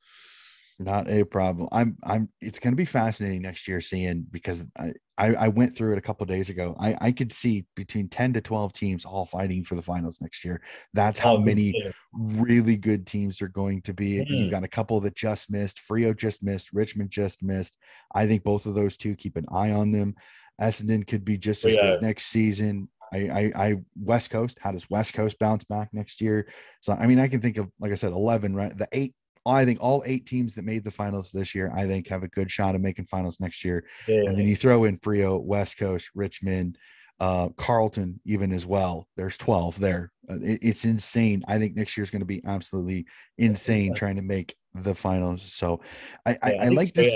Speaker 1: Not a problem. I'm I'm. It's going to be fascinating next year seeing because I I, I went through it a couple days ago. I I could see between ten to twelve teams all fighting for the finals next year. That's how oh, many yeah. really good teams are going to be. Mm. You've got a couple that just missed. Freo just missed. Richmond just missed. I think both of those two keep an eye on them. Essendon could be just as yeah. good next season. I, I, I, West Coast. How does West Coast bounce back next year? So, I mean, I can think of, like I said, 11, right? The eight, I think all eight teams that made the finals this year, I think have a good shot of making finals next year. Yeah. And then you throw in Freo, West Coast, Richmond, uh, Carlton, even as well. There's 12 there. Uh, it, it's insane. I think next year is going to be absolutely insane yeah. trying to make the finals. So I, yeah, I, I, I like this.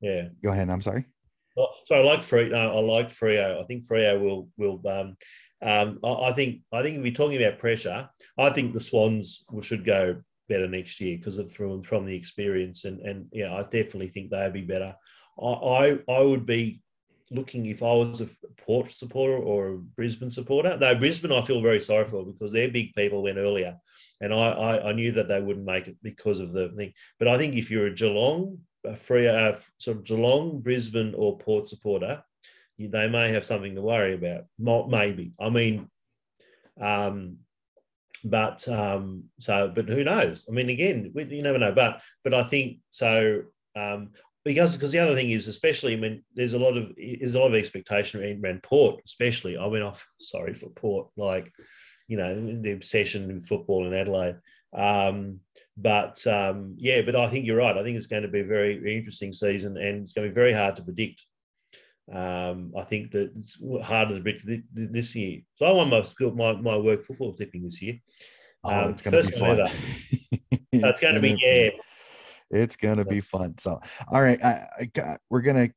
Speaker 2: yeah.
Speaker 1: Go ahead. I'm sorry.
Speaker 2: So I like Freo. I like Freo. I think Freo will will. Um, um, I, think I think if we're talking about pressure, I think the Swans should go better next year because of from from the experience and and yeah, I definitely think they'd be better. I, I I would be looking if I was a Port supporter or a Brisbane supporter. No, Brisbane I feel very sorry for because their big people went earlier, and I, I, I knew that they wouldn't make it because of the thing. But I think if you're a Geelong free uh, sort of Geelong, Brisbane, or Port supporter, they may have something to worry about. Maybe. I mean, um, but um, so, but who knows? I mean, again, we, you never know. But but I think so. Um, because because the other thing is, especially when there's a lot of there's a lot of expectation around Port, especially. I went off [laughs] sorry for Port, like you know the obsession in football in Adelaide. Um, but um, yeah, but I think you're right. I think it's going to be a very, very interesting season, and it's going to be very hard to predict. Um, I think that it's harder to predict this year. So I won my school, my, my work football tipping this year.
Speaker 1: Oh, um, it's going to be fun. [laughs]
Speaker 2: so it's going to be yeah.
Speaker 1: It's going to be fun. So, all right, I, I, we're going to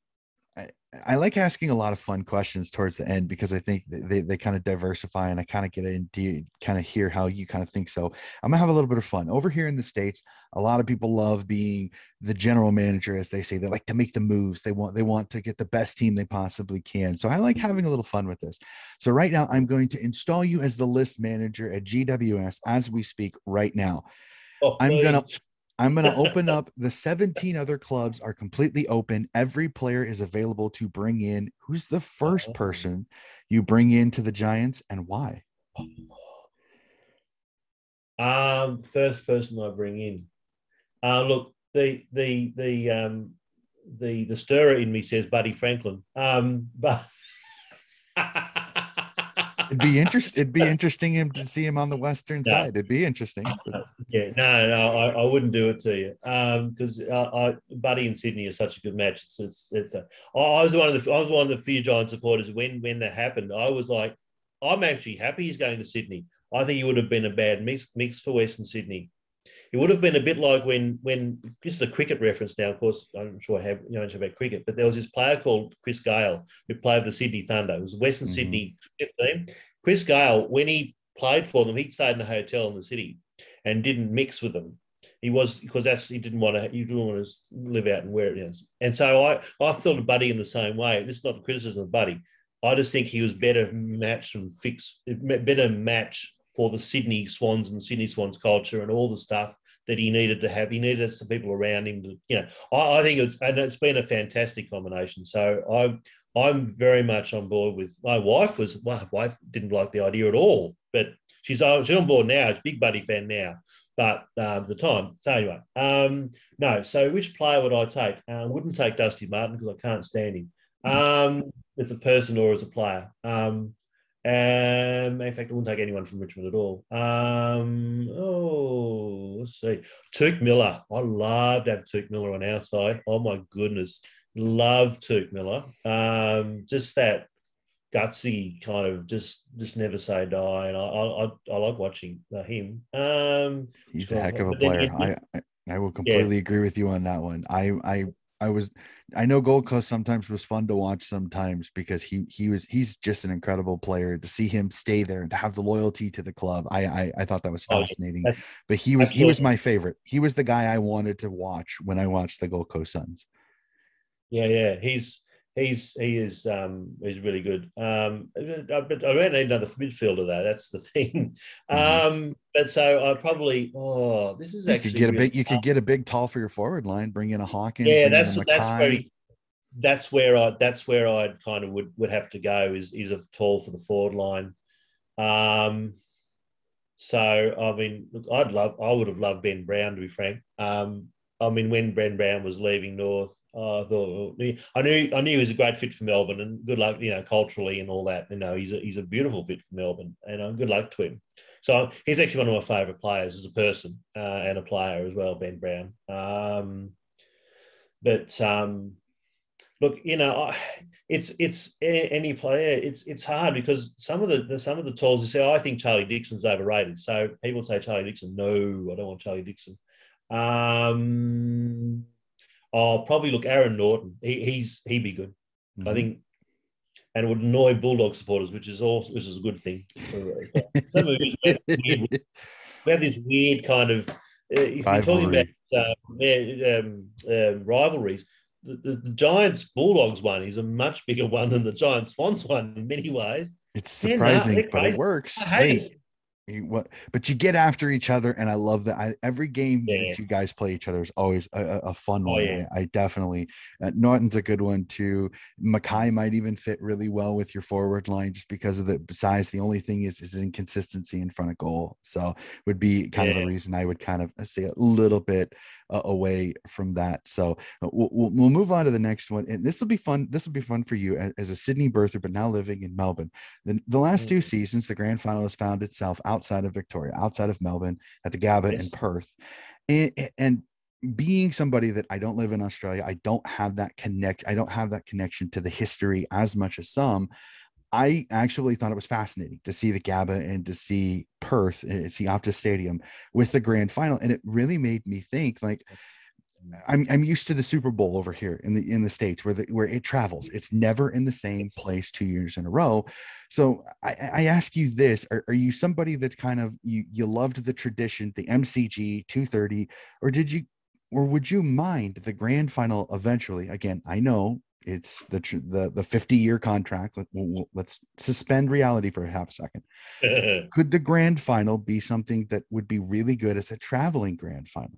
Speaker 1: I like asking a lot of fun questions towards the end because I think they, they kind of diversify and I kind of get into kind of hear how you kind of think. So I'm gonna have a little bit of fun over here in the States. A lot of people love being the general manager, as they say, they like to make the moves. They want, they want to get the best team they possibly can. So I like having a little fun with this. So right now I'm going to install you as the list manager at GWS as we speak right now. Oh, I'm going to I'm going [laughs] to open up the 17 other clubs are completely open. Every player is available to bring in. Who's the first oh. person you bring into the Giants and why? [sighs]
Speaker 2: Um, first person I bring in. Uh, look, the the the um the the stirrer in me says Buddy Franklin. Um, [laughs] but [laughs]
Speaker 1: it'd be interesting. It'd be interesting him to see him on the western no. side. It'd be interesting. [laughs]
Speaker 2: Yeah, no, no, I, I wouldn't do it to you because um, I, I, Buddy in Sydney is such a good match. It's, it's, it's a, I was one of the I was one of the few Giant supporters when when that happened. I was like, I'm actually happy he's going to Sydney. I think he would have been a bad mix, mix for Western Sydney. It would have been a bit like when when this is a cricket reference now. Of course, I'm sure I have you know about cricket, but there was this player called Chris Gayle who played for the Sydney Thunder. It was a Western mm-hmm. Sydney team. Chris Gayle, when he played for them, he stayed in a hotel in the city and didn't mix with them. He was because that's he didn't want to you didn't want to live out and where it is. And so I I thought of Buddy in the same way. This is not a criticism of Buddy. I just think he was better matched and fixed, better match for the Sydney Swans and Sydney Swans culture and all the stuff that he needed to have. He needed some people around him to, you know, I, I think it's and it's been a fantastic combination. So I I'm very much on board with my wife. Was my wife didn't like the idea at all, but she's on, she's on board now. She's a big Buddy fan now, but uh, the time. So anyway, um, no. So which player would I take? I uh, wouldn't take Dusty Martin because I can't stand him. Um, as a person or as a player. Um, um, in fact, I wouldn't take anyone from Richmond at all. Um, oh, let's see. Touk Miller. I love to have Touk Miller on our side. Oh my goodness. Love Touk Miller. Um, just that gutsy kind of just just never say die. And I I, I like watching uh, him. Um,
Speaker 1: He's a heck of a player. I, I, I will completely yeah. agree with you on that one. I I I was I know Gold Coast sometimes was fun to watch sometimes because he he was he's just an incredible player to see him stay there and to have the loyalty to the club. I I, I thought that was oh, fascinating. Oh, but he was absolutely. he was my favorite. He was the guy I wanted to watch when I watched the Gold Coast Suns.
Speaker 2: Yeah, yeah, he's he's he is um he's really good. Um, but I don't need another midfielder though. That's the [laughs] thing. Mm-hmm. Um, but so I probably oh this is
Speaker 1: you
Speaker 2: actually
Speaker 1: could get a big you could get a big tall for your forward line. Bring in a Hawkins.
Speaker 2: Yeah, that's that's very that's where I that's where I kind of would would have to go is is a tall for the forward line. Um, so I mean, look, I'd love I would have loved Ben Brown to be frank. Um, I mean, when Ben Brown was leaving North, uh, I thought I knew I knew he was a great fit for Melbourne, and good luck, you know, culturally and all that. You know, he's a, he's a beautiful fit for Melbourne, and uh, good luck to him. So he's actually one of my favourite players as a person uh, and a player as well, Ben Brown. Um, but um, look, you know, it's it's any player. It's it's hard because some of the some of the talls you say, oh, I think Charlie Dixon's overrated. So people say Charlie Dixon. No, I don't want Charlie Dixon. Um, I'll probably look Aaron Naughton. He, he's he'd be good. Mm-hmm. I think, and it would annoy Bulldog supporters, which is also which is a good thing. [laughs] We have this weird kind of. Uh, if Rivalry. you're talking about uh, um, uh, rivalries, the, the, the, Giants Bulldogs one is a much bigger one than the Giants Swans one in many ways.
Speaker 1: It's surprising, but it works. Hey, what but you get after each other and i love that I, every game yeah. that you guys play each other is always a, a fun oh, one yeah. I, I, definitely uh, Naughton's a good one too mackay might even fit really well with your forward line just because of the size the only thing is is inconsistency in front of goal so would be kind yeah. of the reason i would kind of uh, say a little bit uh, away from that. So uh, we'll, we'll move on to the next one. And this will be fun. This will be fun for you as, as a Sydney birther, but now living in Melbourne. The, the last two mm-hmm. seasons, the grand final has found itself outside of Victoria, outside of Melbourne at the Gabba yes. in Perth. And, and being somebody that I don't live in Australia, I don't have that connect. I don't have that connection to the history as much as some. I actually thought it was fascinating to see the Gabba and to see Perth, and see Optus Stadium with the grand final, and it really made me think like. I'm I'm used to the Super Bowl over here in the in the states where the where it travels. It's never in the same place two years in a row. So I, I ask you this: are, are you somebody that kind of you you loved the tradition, the MCG 230, or did you or would you mind the grand final eventually? Again, I know it's the the the 50 year contract. Let, we'll, let's suspend reality for a half a second. [laughs] Could the grand final be something that would be really good as a traveling grand final?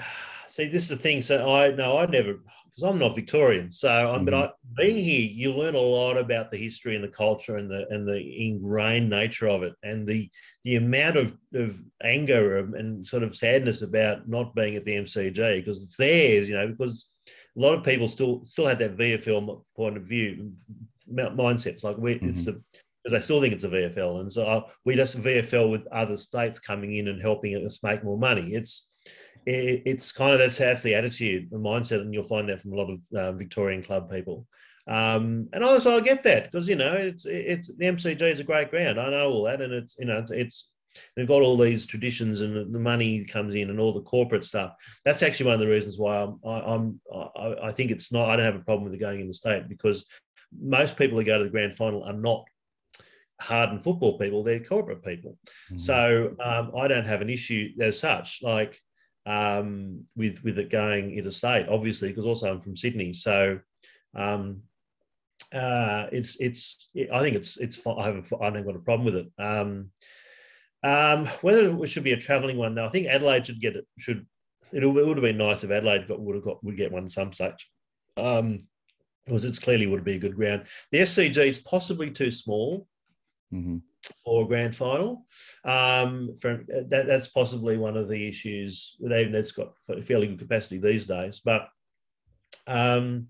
Speaker 1: [sighs]
Speaker 2: See, this is the thing. So I no, I never because I'm not Victorian. So mm-hmm. but I being here, you learn a lot about the history and the culture and the and the ingrained nature of it, and the the amount of, of anger and sort of sadness about not being at the MCG because it's theirs, you know, because a lot of people still still have that VFL point of view mindsets. Like we, mm-hmm. it's the because I still think it's a VFL, and so uh, we just VFL with other states coming in and helping us make more money. It's it, it's kind of that's half the attitude, the mindset, and you'll find that from a lot of uh, Victorian club people. Um, and also I get that because you know it's it's the MCG is a great ground. I know all that, and it's you know it's, it's they've got all these traditions and the money comes in and all the corporate stuff. That's actually one of the reasons why I'm, I, am i I think it's not. I don't have a problem with it going in the state because most people who go to the grand final are not hardened football people; they're corporate people. Mm-hmm. So um, I don't have an issue as such. Like um, with with it going interstate, obviously, because also I'm from Sydney, so. Um, uh, it's it's I think it's it's I have a, I haven't got a problem with it. Um, um, whether it should be a travelling one, though, I think Adelaide should get it. Should it, would have been nice if Adelaide got would have got would get one some such, Um, because it's clearly would be a good ground. The SCG is possibly too small
Speaker 1: Mhm.
Speaker 2: for a grand final. Um, for, that, that's possibly one of the issues. Even that's got fairly good capacity these days. But um,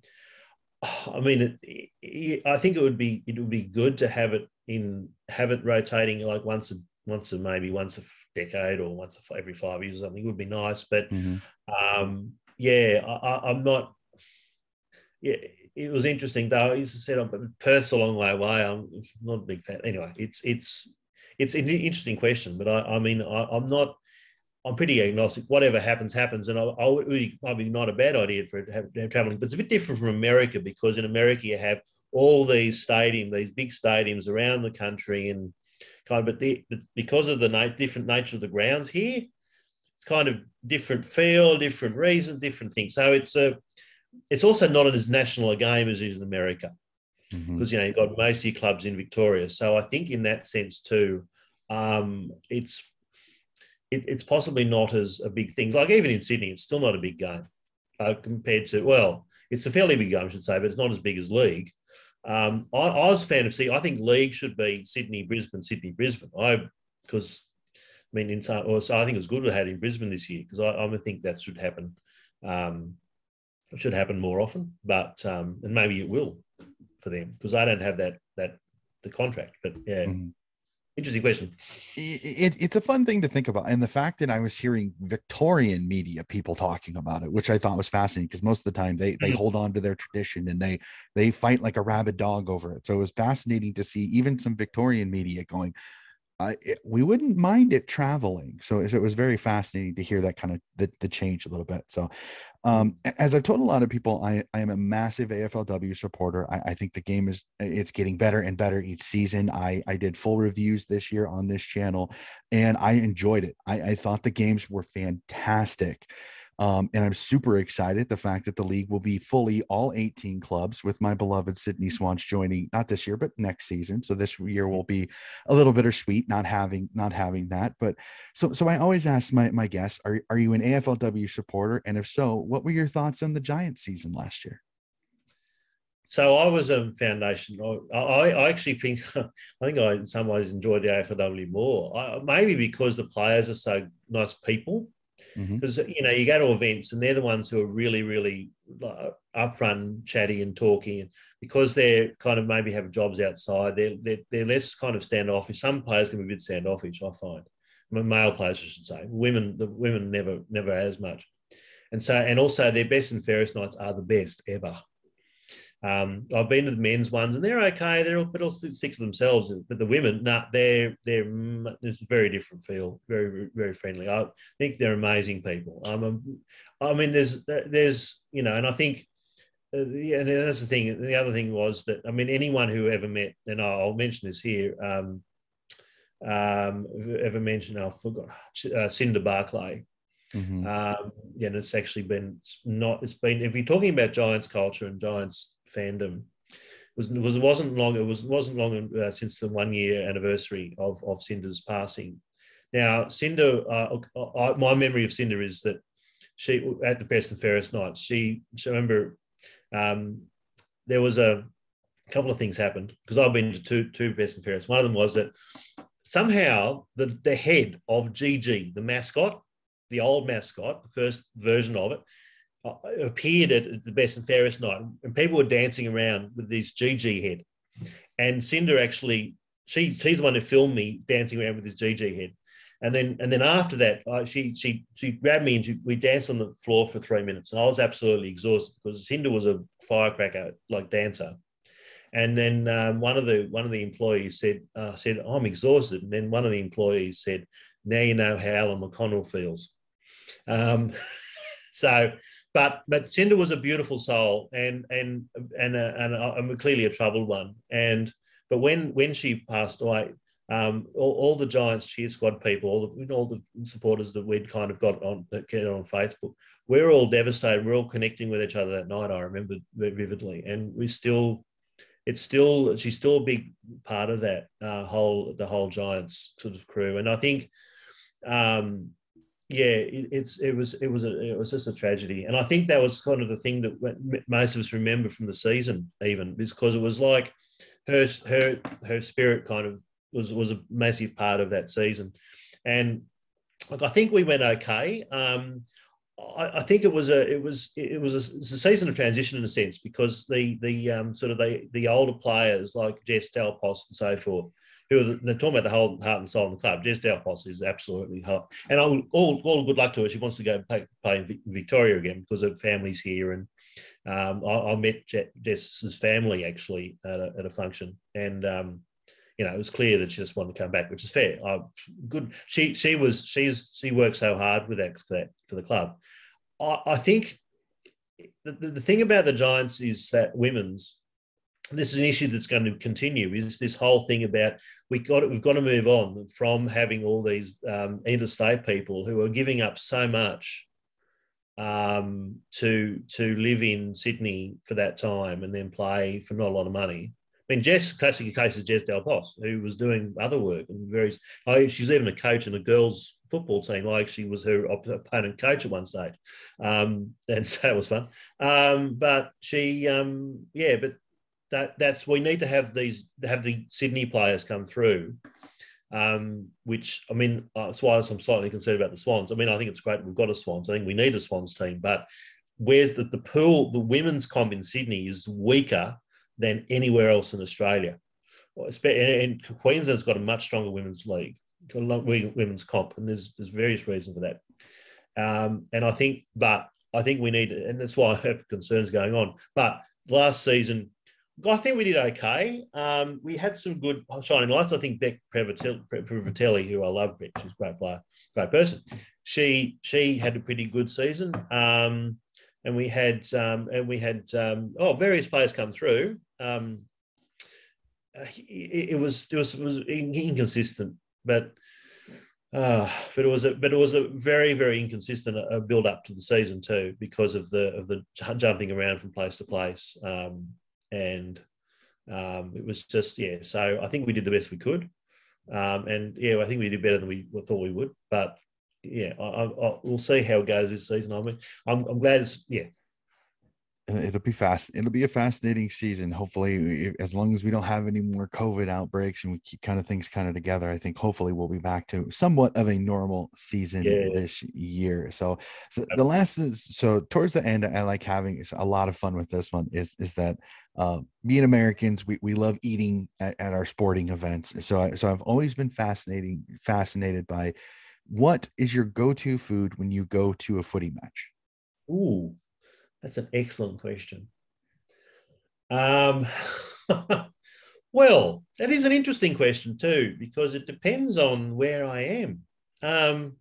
Speaker 2: I mean, it, it, I think it would be it would be good to have it in have it rotating like once a once a maybe once a decade or once a, every five years or something. Would be nice. But
Speaker 1: Mhm.
Speaker 2: um, yeah, I, I, I'm not. Yeah, it was interesting though. I used to say, "Oh, Perth's a long way away." I'm not a big fan. Anyway, it's it's it's an interesting question, but I, I mean, I, I'm not. I'm pretty agnostic. Whatever happens, happens, and I, I would really be not a bad idea for it to have, have traveling. But it's a bit different from America because in America you have all these stadiums, these big stadiums around the country, and kind of. But, the, but because of the na- different nature of the grounds here, it's kind of different feel, different reason, different things. So it's a it's also not as national a game as is in America
Speaker 1: Mhm.
Speaker 2: because you know you've got most of your clubs in Victoria. So I think in that sense too, um, it's it, it's possibly not as a big thing. Like even in Sydney, it's still not a big game uh, compared to well, it's a fairly big game, I should say, but it's not as big as league. Um, I, I was a fan of see. I think league should be Sydney, Brisbane, Sydney, Brisbane. I because I mean, in some, or so I think it was good to had in Brisbane this year because I, I think that should happen. Um, it should happen more often, but um, and maybe it will for them because I don't have that that the contract. But yeah,
Speaker 1: Mhm.
Speaker 2: Interesting question.
Speaker 1: it, it- it's a fun thing to think about and the fact that i was hearing victorian media people talking about it which i thought was fascinating because most of the time they they
Speaker 2: Mhm.
Speaker 1: hold on to their tradition and they they fight like a rabid dog over it so it was fascinating to see even some victorian media going uh, it, we wouldn't mind it traveling so, so it was very fascinating to hear that kind of the, the change a little bit so um as i've told a lot of people i i am a massive aflw supporter i, I think the game is it's getting better and better each season i i did full reviews this year on this channel and i enjoyed it i i thought the games were fantastic um, and I'm super excited the fact that the league will be fully all 18 clubs with my beloved Sydney Swans joining not this year but next season. So this year will be a little bittersweet not having not having that. But so so I always ask my my guests, are are you an AFLW supporter? And if so, what were your thoughts on the Giants season last year?
Speaker 2: So I was a foundation. I, I, I actually think [laughs] I think I in some ways enjoyed the AFLW more. I, maybe because the players are so nice people.
Speaker 1: Mhm.
Speaker 2: because you know you go to events and they're the ones who are really really upfront chatty and talking because they're kind of maybe have jobs outside they're, they're, they're less kind of standoffish. Some players can be a bit standoffish i find. Male players i should say. Women the women never never as much. And so and also their best and fairest nights are the best ever um, I've been to the men's ones and they're okay. They're all, but all stick to themselves. But the women, nah, they're they're it's a very different feel. Very very friendly. I think they're amazing people. I mean, there's there's you know, and I think. Uh, the, and that's the thing. The other thing was that I mean, anyone who ever met, and I'll mention this here, um, um, ever mentioned, I forgot, uh, Cinder Barclay.
Speaker 1: Mhm.
Speaker 2: Um, and it's actually been not. It's been if you're talking about Giants culture and Giants fandom, it was it was wasn't long. It was wasn't long uh, since the one year anniversary of of Cinder's passing. Now, Cinder, uh, I, my memory of Cinder is that she at the best and fairest nights. She, she remember um, there was a couple of things happened because I've been to two two best and fairest. One of them was that somehow the the head of GG, the mascot, the old mascot, the first version of it, uh, appeared at the best and fairest night, and people were dancing around with this GG head. And Cinder actually, she she's the one who filmed me dancing around with this GG head. And then and then after that, uh, she she she grabbed me and she, we danced on the floor for three minutes, and I was absolutely exhausted because Cinder was a firecracker like dancer. And then um, one of the one of the employees said uh, said I'm exhausted, and then one of the employees said, "Now you know how Alan McConnell feels." Um, [laughs] so, but but Cinder was a beautiful soul, and and and a, and a, and clearly a troubled one. And but when when she passed away, um, all, all the Giants cheer squad people, all the all the supporters that we'd kind of got on get on Facebook, we're all devastated. We're all connecting with each other that night. I remember vividly, and we still. It's still she's still a big part of that uh, whole the whole Giants sort of crew, and I think um, yeah, it, it's it was it was a, it was just a tragedy, and I think that was kind of the thing that most of us remember from the season, even because it was like her her her spirit kind of was was a massive part of that season, and like I think we went okay. Um, I, think it was a it was it was a, a, season of transition in a sense because the the um, sort of the the older players like Jess Dal Pos and so forth who are talking about the whole heart and soul in the club. Jess Dal Pos is absolutely hot. And all, all, all good luck to her. She wants to go play, play in Victoria again because her family's here. And um, I, I, met Jess's family actually at a, at a function. And, um, you know, it was clear that she just wanted to come back, which is fair. I, good. She she was she's she worked so hard with that for that for the club. I, I think the, the, the thing about the Giants is that women's this is an issue that's going to continue is this whole thing about we got it, we've got to move on from having all these um, interstate people who are giving up so much um, to to live in Sydney for that time and then play for not a lot of money. I mean, Jess, classic case is Jess Dal Pos, who was doing other work and very. Oh, she's even a coach in a girls' football team. Like she was her opponent coach at one stage, um, and [laughs] so it was fun. Um, but she, um, yeah, but that that's we need to have these have the Sydney players come through. Um, which I mean, uh, that's why I'm slightly concerned about the Swans. I mean, I think it's great we've got a Swans. I think we need a Swans team, but where's the, the pool? The women's comp in Sydney is weaker than anywhere else in Australia. And Queensland's got a much stronger women's league, women's comp, and there's there's various reasons for that. Um, and I think, but I think we need, and that's why I have concerns going on. But last season, I think we did okay. Um, we had some good shining lights. I think Bec Privitelli, who I love, Beck, she's a great player, great person. She she had a pretty good season, um, and we had um, and we had um, oh various players come through. Um, it, it, was it was it was inconsistent, but uh, but it was a but it was a very very inconsistent uh, build up to the season too because of the of the jumping around from place to place. Um, and um, it was just yeah. So I think we did the best we could, um, and yeah, I think we did better than we thought we would. But yeah, I, I, we'll see how it goes this season. I mean, I'm, I'm glad it's yeah
Speaker 1: it'll be fast it'll be a fascinating season hopefully as long as we don't have any more covid outbreaks and we keep kind of things kind of together i think hopefully we'll be back to somewhat of a normal season yeah. this year. So, so the last is, so towards the end i like having a lot of fun with this one is is that uh, being americans we, we love eating at, at our sporting events. So I, so i've always been fascinating fascinated by what is your go-to food when you go to a footy match?
Speaker 2: Ooh, that's an excellent question. Um, [laughs] well, that is an interesting question too, because it depends on where I am. Um,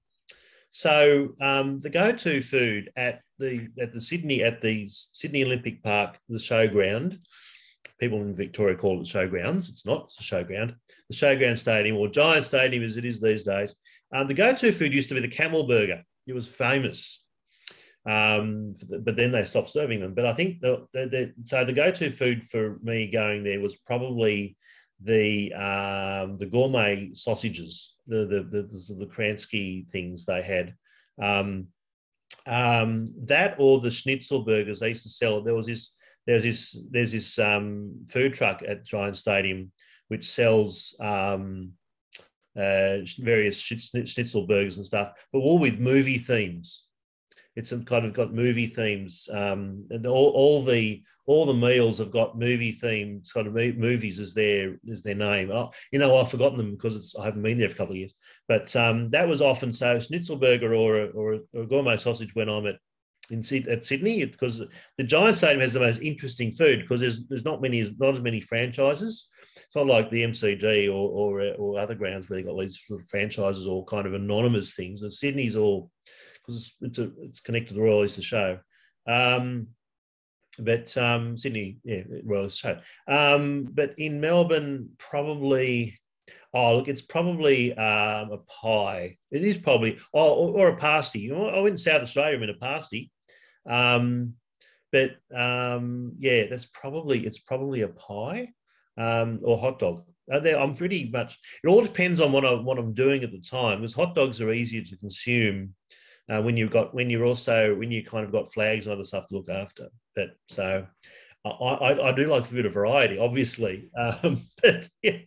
Speaker 2: so um, the go-to food at the at the Sydney at the Sydney Olympic Park, the showground. People in Victoria call it showgrounds. It's not. It's a showground. The showground stadium or Giant Stadium as it is these days. Um, the go-to food used to be the camel burger. It was famous. Um, but then they stopped serving them. But I think the, the, the, so the go-to food for me going there was probably the um, the gourmet sausages, the the the, the Kransky things they had. Um, um, that or the schnitzel burgers they used to sell. There was this there's this there's this um, food truck at Giant Stadium which sells um, uh, various schnitzel burgers and stuff, but all with movie themes it's kind of got movie themes, um, and all, all the all the meals have got movie themes, kind of movies as their as their name. Oh, you know, I've forgotten them because I haven't been there for a couple of years. But um, that was often so schnitzelburger or a, or, a, or a gourmet sausage when I'm at in at Sydney because the Giant Stadium has the most interesting food because there's there's not many not as many franchises. It's not like the MCG or or, or other grounds where they got these franchises or kind of anonymous things. And Sydney's all because it's a, it's connected to the Royal Easter Show. Um, but um, Sydney, yeah, Royal Easter Show. Um, but in Melbourne, probably. Oh, look, it's probably um, a pie. It is probably, oh, or, or a pasty. I went in South Australia, in a pasty. Um, but um, yeah, that's probably it's probably a pie um, or hot dog. Uh, I'm pretty much. It all depends on what I what I'm doing at the time. Because hot dogs are easier to consume uh, when you've got when you're also when you kind of got flags and other stuff to look after. But so I, I, I do like a bit of variety, obviously. [laughs] Um, but yeah.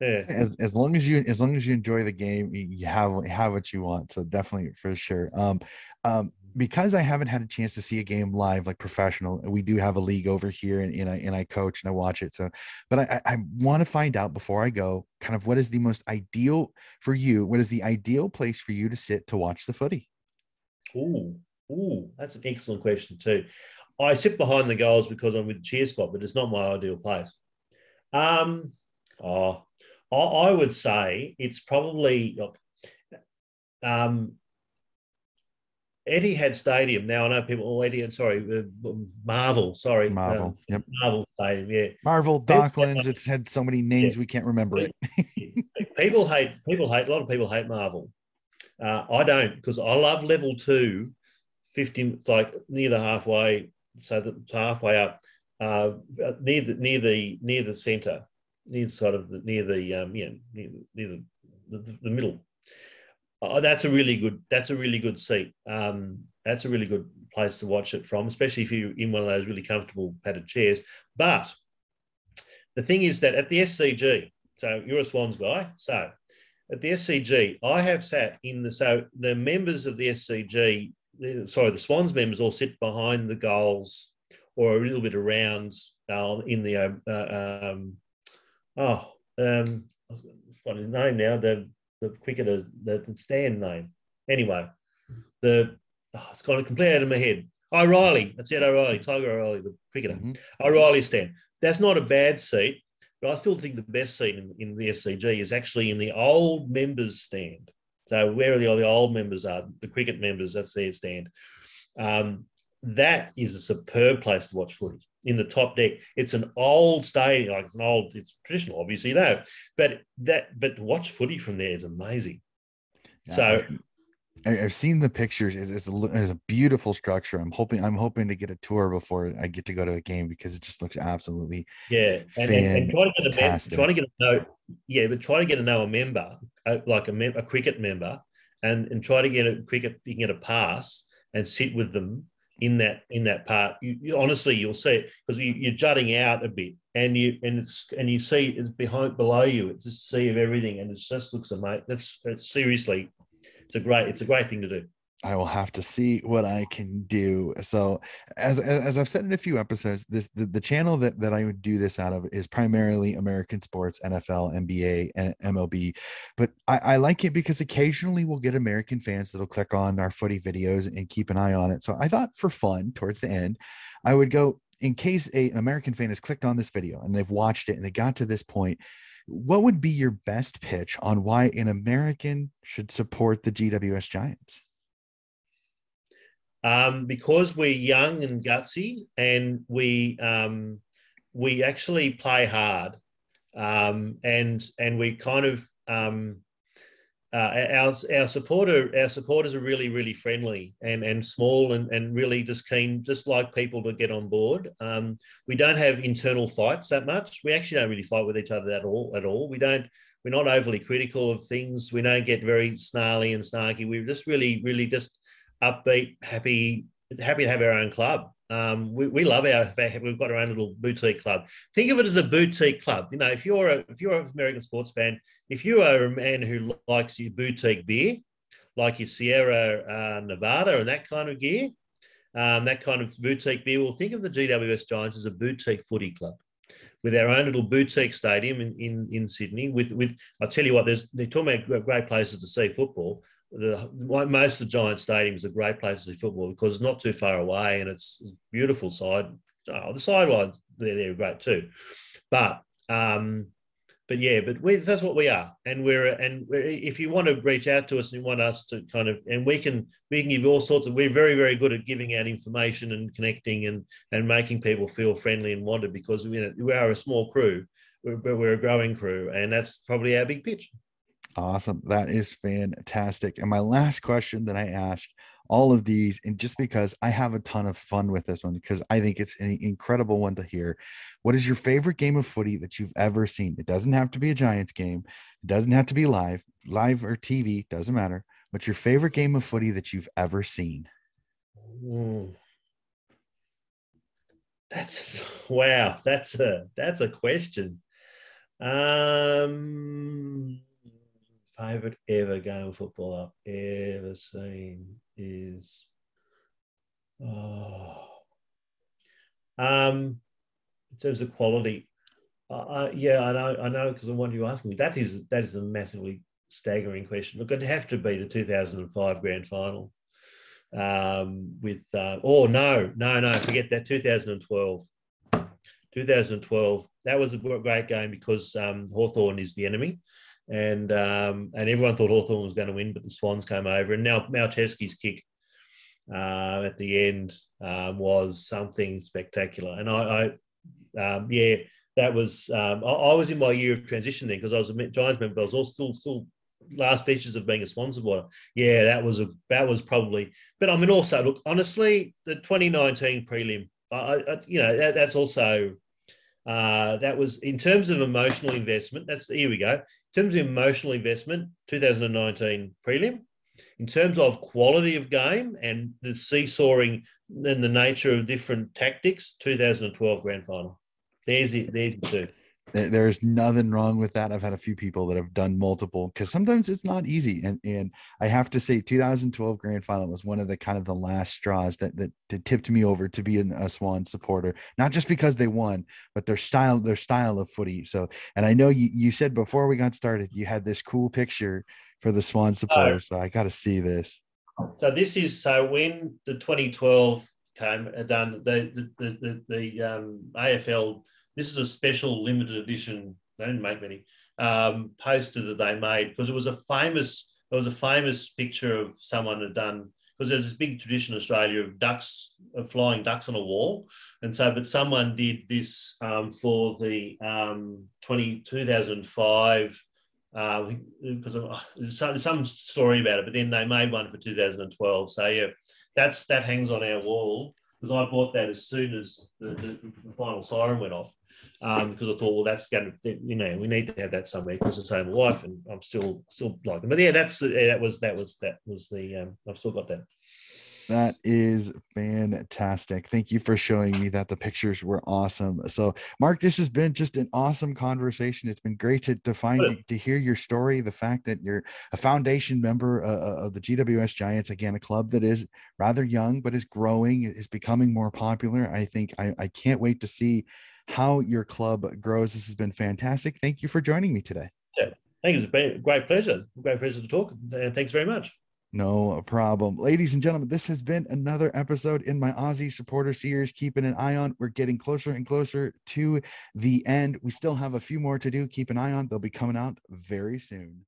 Speaker 1: Yeah. As, as long as you as long as you enjoy the game, you have have what you want. So definitely for sure. Um, um, because I haven't had a chance to see a game live, like professional, we do have a league over here and, and I, and I coach and I watch it. So, but I, I want to find out before I go kind of what is the most ideal for you? What is the ideal place for you to sit to watch the footy?
Speaker 2: Ooh, ooh, that's an excellent question too. I sit behind the goals because I'm with the cheer squad, but it's not my ideal place. Um, oh, I, I would say it's probably um, Etihad Stadium. Now I know people. Oh, Etihad, sorry, uh, Marvel. Sorry,
Speaker 1: Marvel. Um, yep.
Speaker 2: Marvel Stadium. Yeah.
Speaker 1: Marvel Docklands. It's had so many names yeah. we can't remember it.
Speaker 2: people hate. People hate. A lot of people hate Marvel. Uh, I don't because I love level two, 50, like near the halfway, so the halfway up, uh, near the near the near the centre, near the sort of the, near the um, yeah near, near the, the, the middle Oh, that's a really good. That's a really good seat. Um, that's a really good place to watch it from, especially if you're in one of those really comfortable padded chairs. But the thing is that at the SCG, so you're a Swans guy, so at the SCG, I have sat in the so the members of the SCG, sorry, the Swans members all sit behind the goals or a little bit around uh, in the uh, um, oh um, got his name now the the cricketers, the, the stand name. Anyway, the oh, it's gone completely out of my head. O'Reilly, that's it, O'Reilly, Tiger O'Reilly, the cricketer. Mm-hmm. O'Reilly stand. That's not a bad seat, but I still think the best seat in, in the SCG is actually in the old members stand. So where the, the old members are, the cricket members, that's their stand. Um, that is a superb place to watch footy in the top deck. It's an old stadium, like it's an old, it's traditional, obviously, know, but that, but watch footy from there is amazing. Yeah, so
Speaker 1: I've seen the pictures. It's a, it's a beautiful structure. I'm hoping I'm hoping to get a tour before I get to go to a game because it just looks absolutely
Speaker 2: yeah. And, and, and try to get a mem- try to get a know yeah, but try to get to know a member like a, mem- a cricket member and and try to get a cricket you can get a pass and sit with them in that in that part. You, you honestly, you'll see it because you, are jutting out a bit, and you and it's and you see it's behind below you. It's a sea of everything, and it just looks amazing. That's it's seriously, it's a great it's a great thing to do.
Speaker 1: I will have to see what I can do. So, as as I've said in a few episodes, this the, the channel that that I would do this out of is primarily American sports, NFL, NBA, and MLB. But I, I like it because occasionally we'll get American fans that'll click on our footy videos and keep an eye on it. So I thought for fun, towards the end, I would go in case a, an American fan has clicked on this video and they've watched it and they got to this point. What would be your best pitch on why an American should support the GWS Giants?
Speaker 2: Um, because we're young and gutsy, and we um, we actually play hard, um, and and we kind of um, uh, our our supporter our supporters are really really friendly and and small and and really just keen just like people to get on board. Um, we don't have internal fights that much. We actually don't really fight with each other at all at all. We don't. We're not overly critical of things. We don't get very snarly and snarky. We're just really, really just upbeat, happy, happy to have our own club. Um, we, we love our we've got our own little boutique club. Think of it as a boutique club. You know, if you're a if you're an American sports fan, if you are a man who likes your boutique beer, like your Sierra uh, Nevada and that kind of gear, um, that kind of boutique beer, well, think of the GWS Giants as a boutique footy club with our own little boutique stadium in, in, in Sydney. With with I'll tell you what, there's they're talking about great places to see football the most of the Giant Stadiums are great places to football because it's not too far away and it's beautiful side. Oh, the sidelines they're, they're great too, but um, but yeah, but we, that's what we are, and we're and we're, if you want to reach out to us and you want us to kind of and we can we can give all sorts of we're very very good at giving out information and connecting and and making people feel friendly and wanted because we, we are a small crew, but we're, we're a growing crew, and that's probably our big pitch.
Speaker 1: Awesome. That is fantastic. And my last question that I ask all of these. And just because I have a ton of fun with this one, because I think it's an incredible one to hear. What is your favorite game of footy that you've ever seen? It doesn't have to be a Giants game, it doesn't have to be live, live or TV, doesn't matter. What's your favorite game of footy that you've ever seen?
Speaker 2: Mm. That's wow. That's a that's a question. Um, favorite ever game of football I've ever seen is oh, um, in terms of quality. Uh, yeah, I know, I know, because I want you asking me. That is that is a massively staggering question. Look, it'd have to be the 2005 grand final um, with, uh, oh, no, no, no, forget that, 2012. 2012, that was a great game because um, Hawthorn is the enemy. And um, and everyone thought Hawthorn was going to win, but the Swans came over. And now Malceski's kick uh, at the end um, was something spectacular. And I, I um, yeah, that was um, I, I, was in my year of transition then because I was a Giants member, but I was also still still last features of being a Swan supporter. Yeah, that was a that was probably. But I mean, also look honestly, the 2019 prelim. I, I you know that, that's also uh, that was in terms of emotional investment. That's here we go. In terms of emotional investment, 2019 prelim. In terms of quality of game and the seesawing and the nature of different tactics, 2012 grand final. There's it. There's the two
Speaker 1: there's nothing wrong with that. I've had a few people that have done multiple because sometimes it's not easy and and i have to say 2012 grand final was one of the kind of the last straws that that, that tipped me over to be a swan supporter not just because they won but their style their style of footy. So and i know you, you said before we got started you had this cool picture for the swan supporters so i got to see this.
Speaker 2: So this is so when the 2012 came uh, done the the the, the, the um, afl this is a special limited edition. They didn't make many um, poster that they made because it was a famous. It was a famous picture of someone had done because there's this big tradition in Australia of ducks, of flying ducks on a wall. And so, but someone did this um, for the um, 20, 2005, because uh, some, some story about it, but then they made one for 2012. So, yeah, that's that hangs on our wall because I bought that as soon as the, the, the final siren went off um, because I thought, well, that's going to, you know, we need to have that somewhere because it's home wife, and I'm still still like them. But yeah, that's the, that was that was that was the um, I've still got that.
Speaker 1: That is fantastic. Thank you for showing me that. The pictures were awesome. So, Mark, this has been just an awesome conversation. It's been great to, to find to hear your story. The fact that you're a foundation member uh, uh of the GWS Giants, again, a club that is rather young but is growing, is becoming more popular. I think I, I can't wait to see how your club grows. This has been fantastic. Thank you for joining me today.
Speaker 2: Yeah, thank you. It's a great pleasure. Great pleasure to talk. And thanks very much.
Speaker 1: No problem. Ladies and gentlemen, this has been another episode in my Aussie supporter series. Keeping an eye on. We're getting closer and closer to the end. We still have a few more to do. Keep an eye on. They'll be coming out very soon.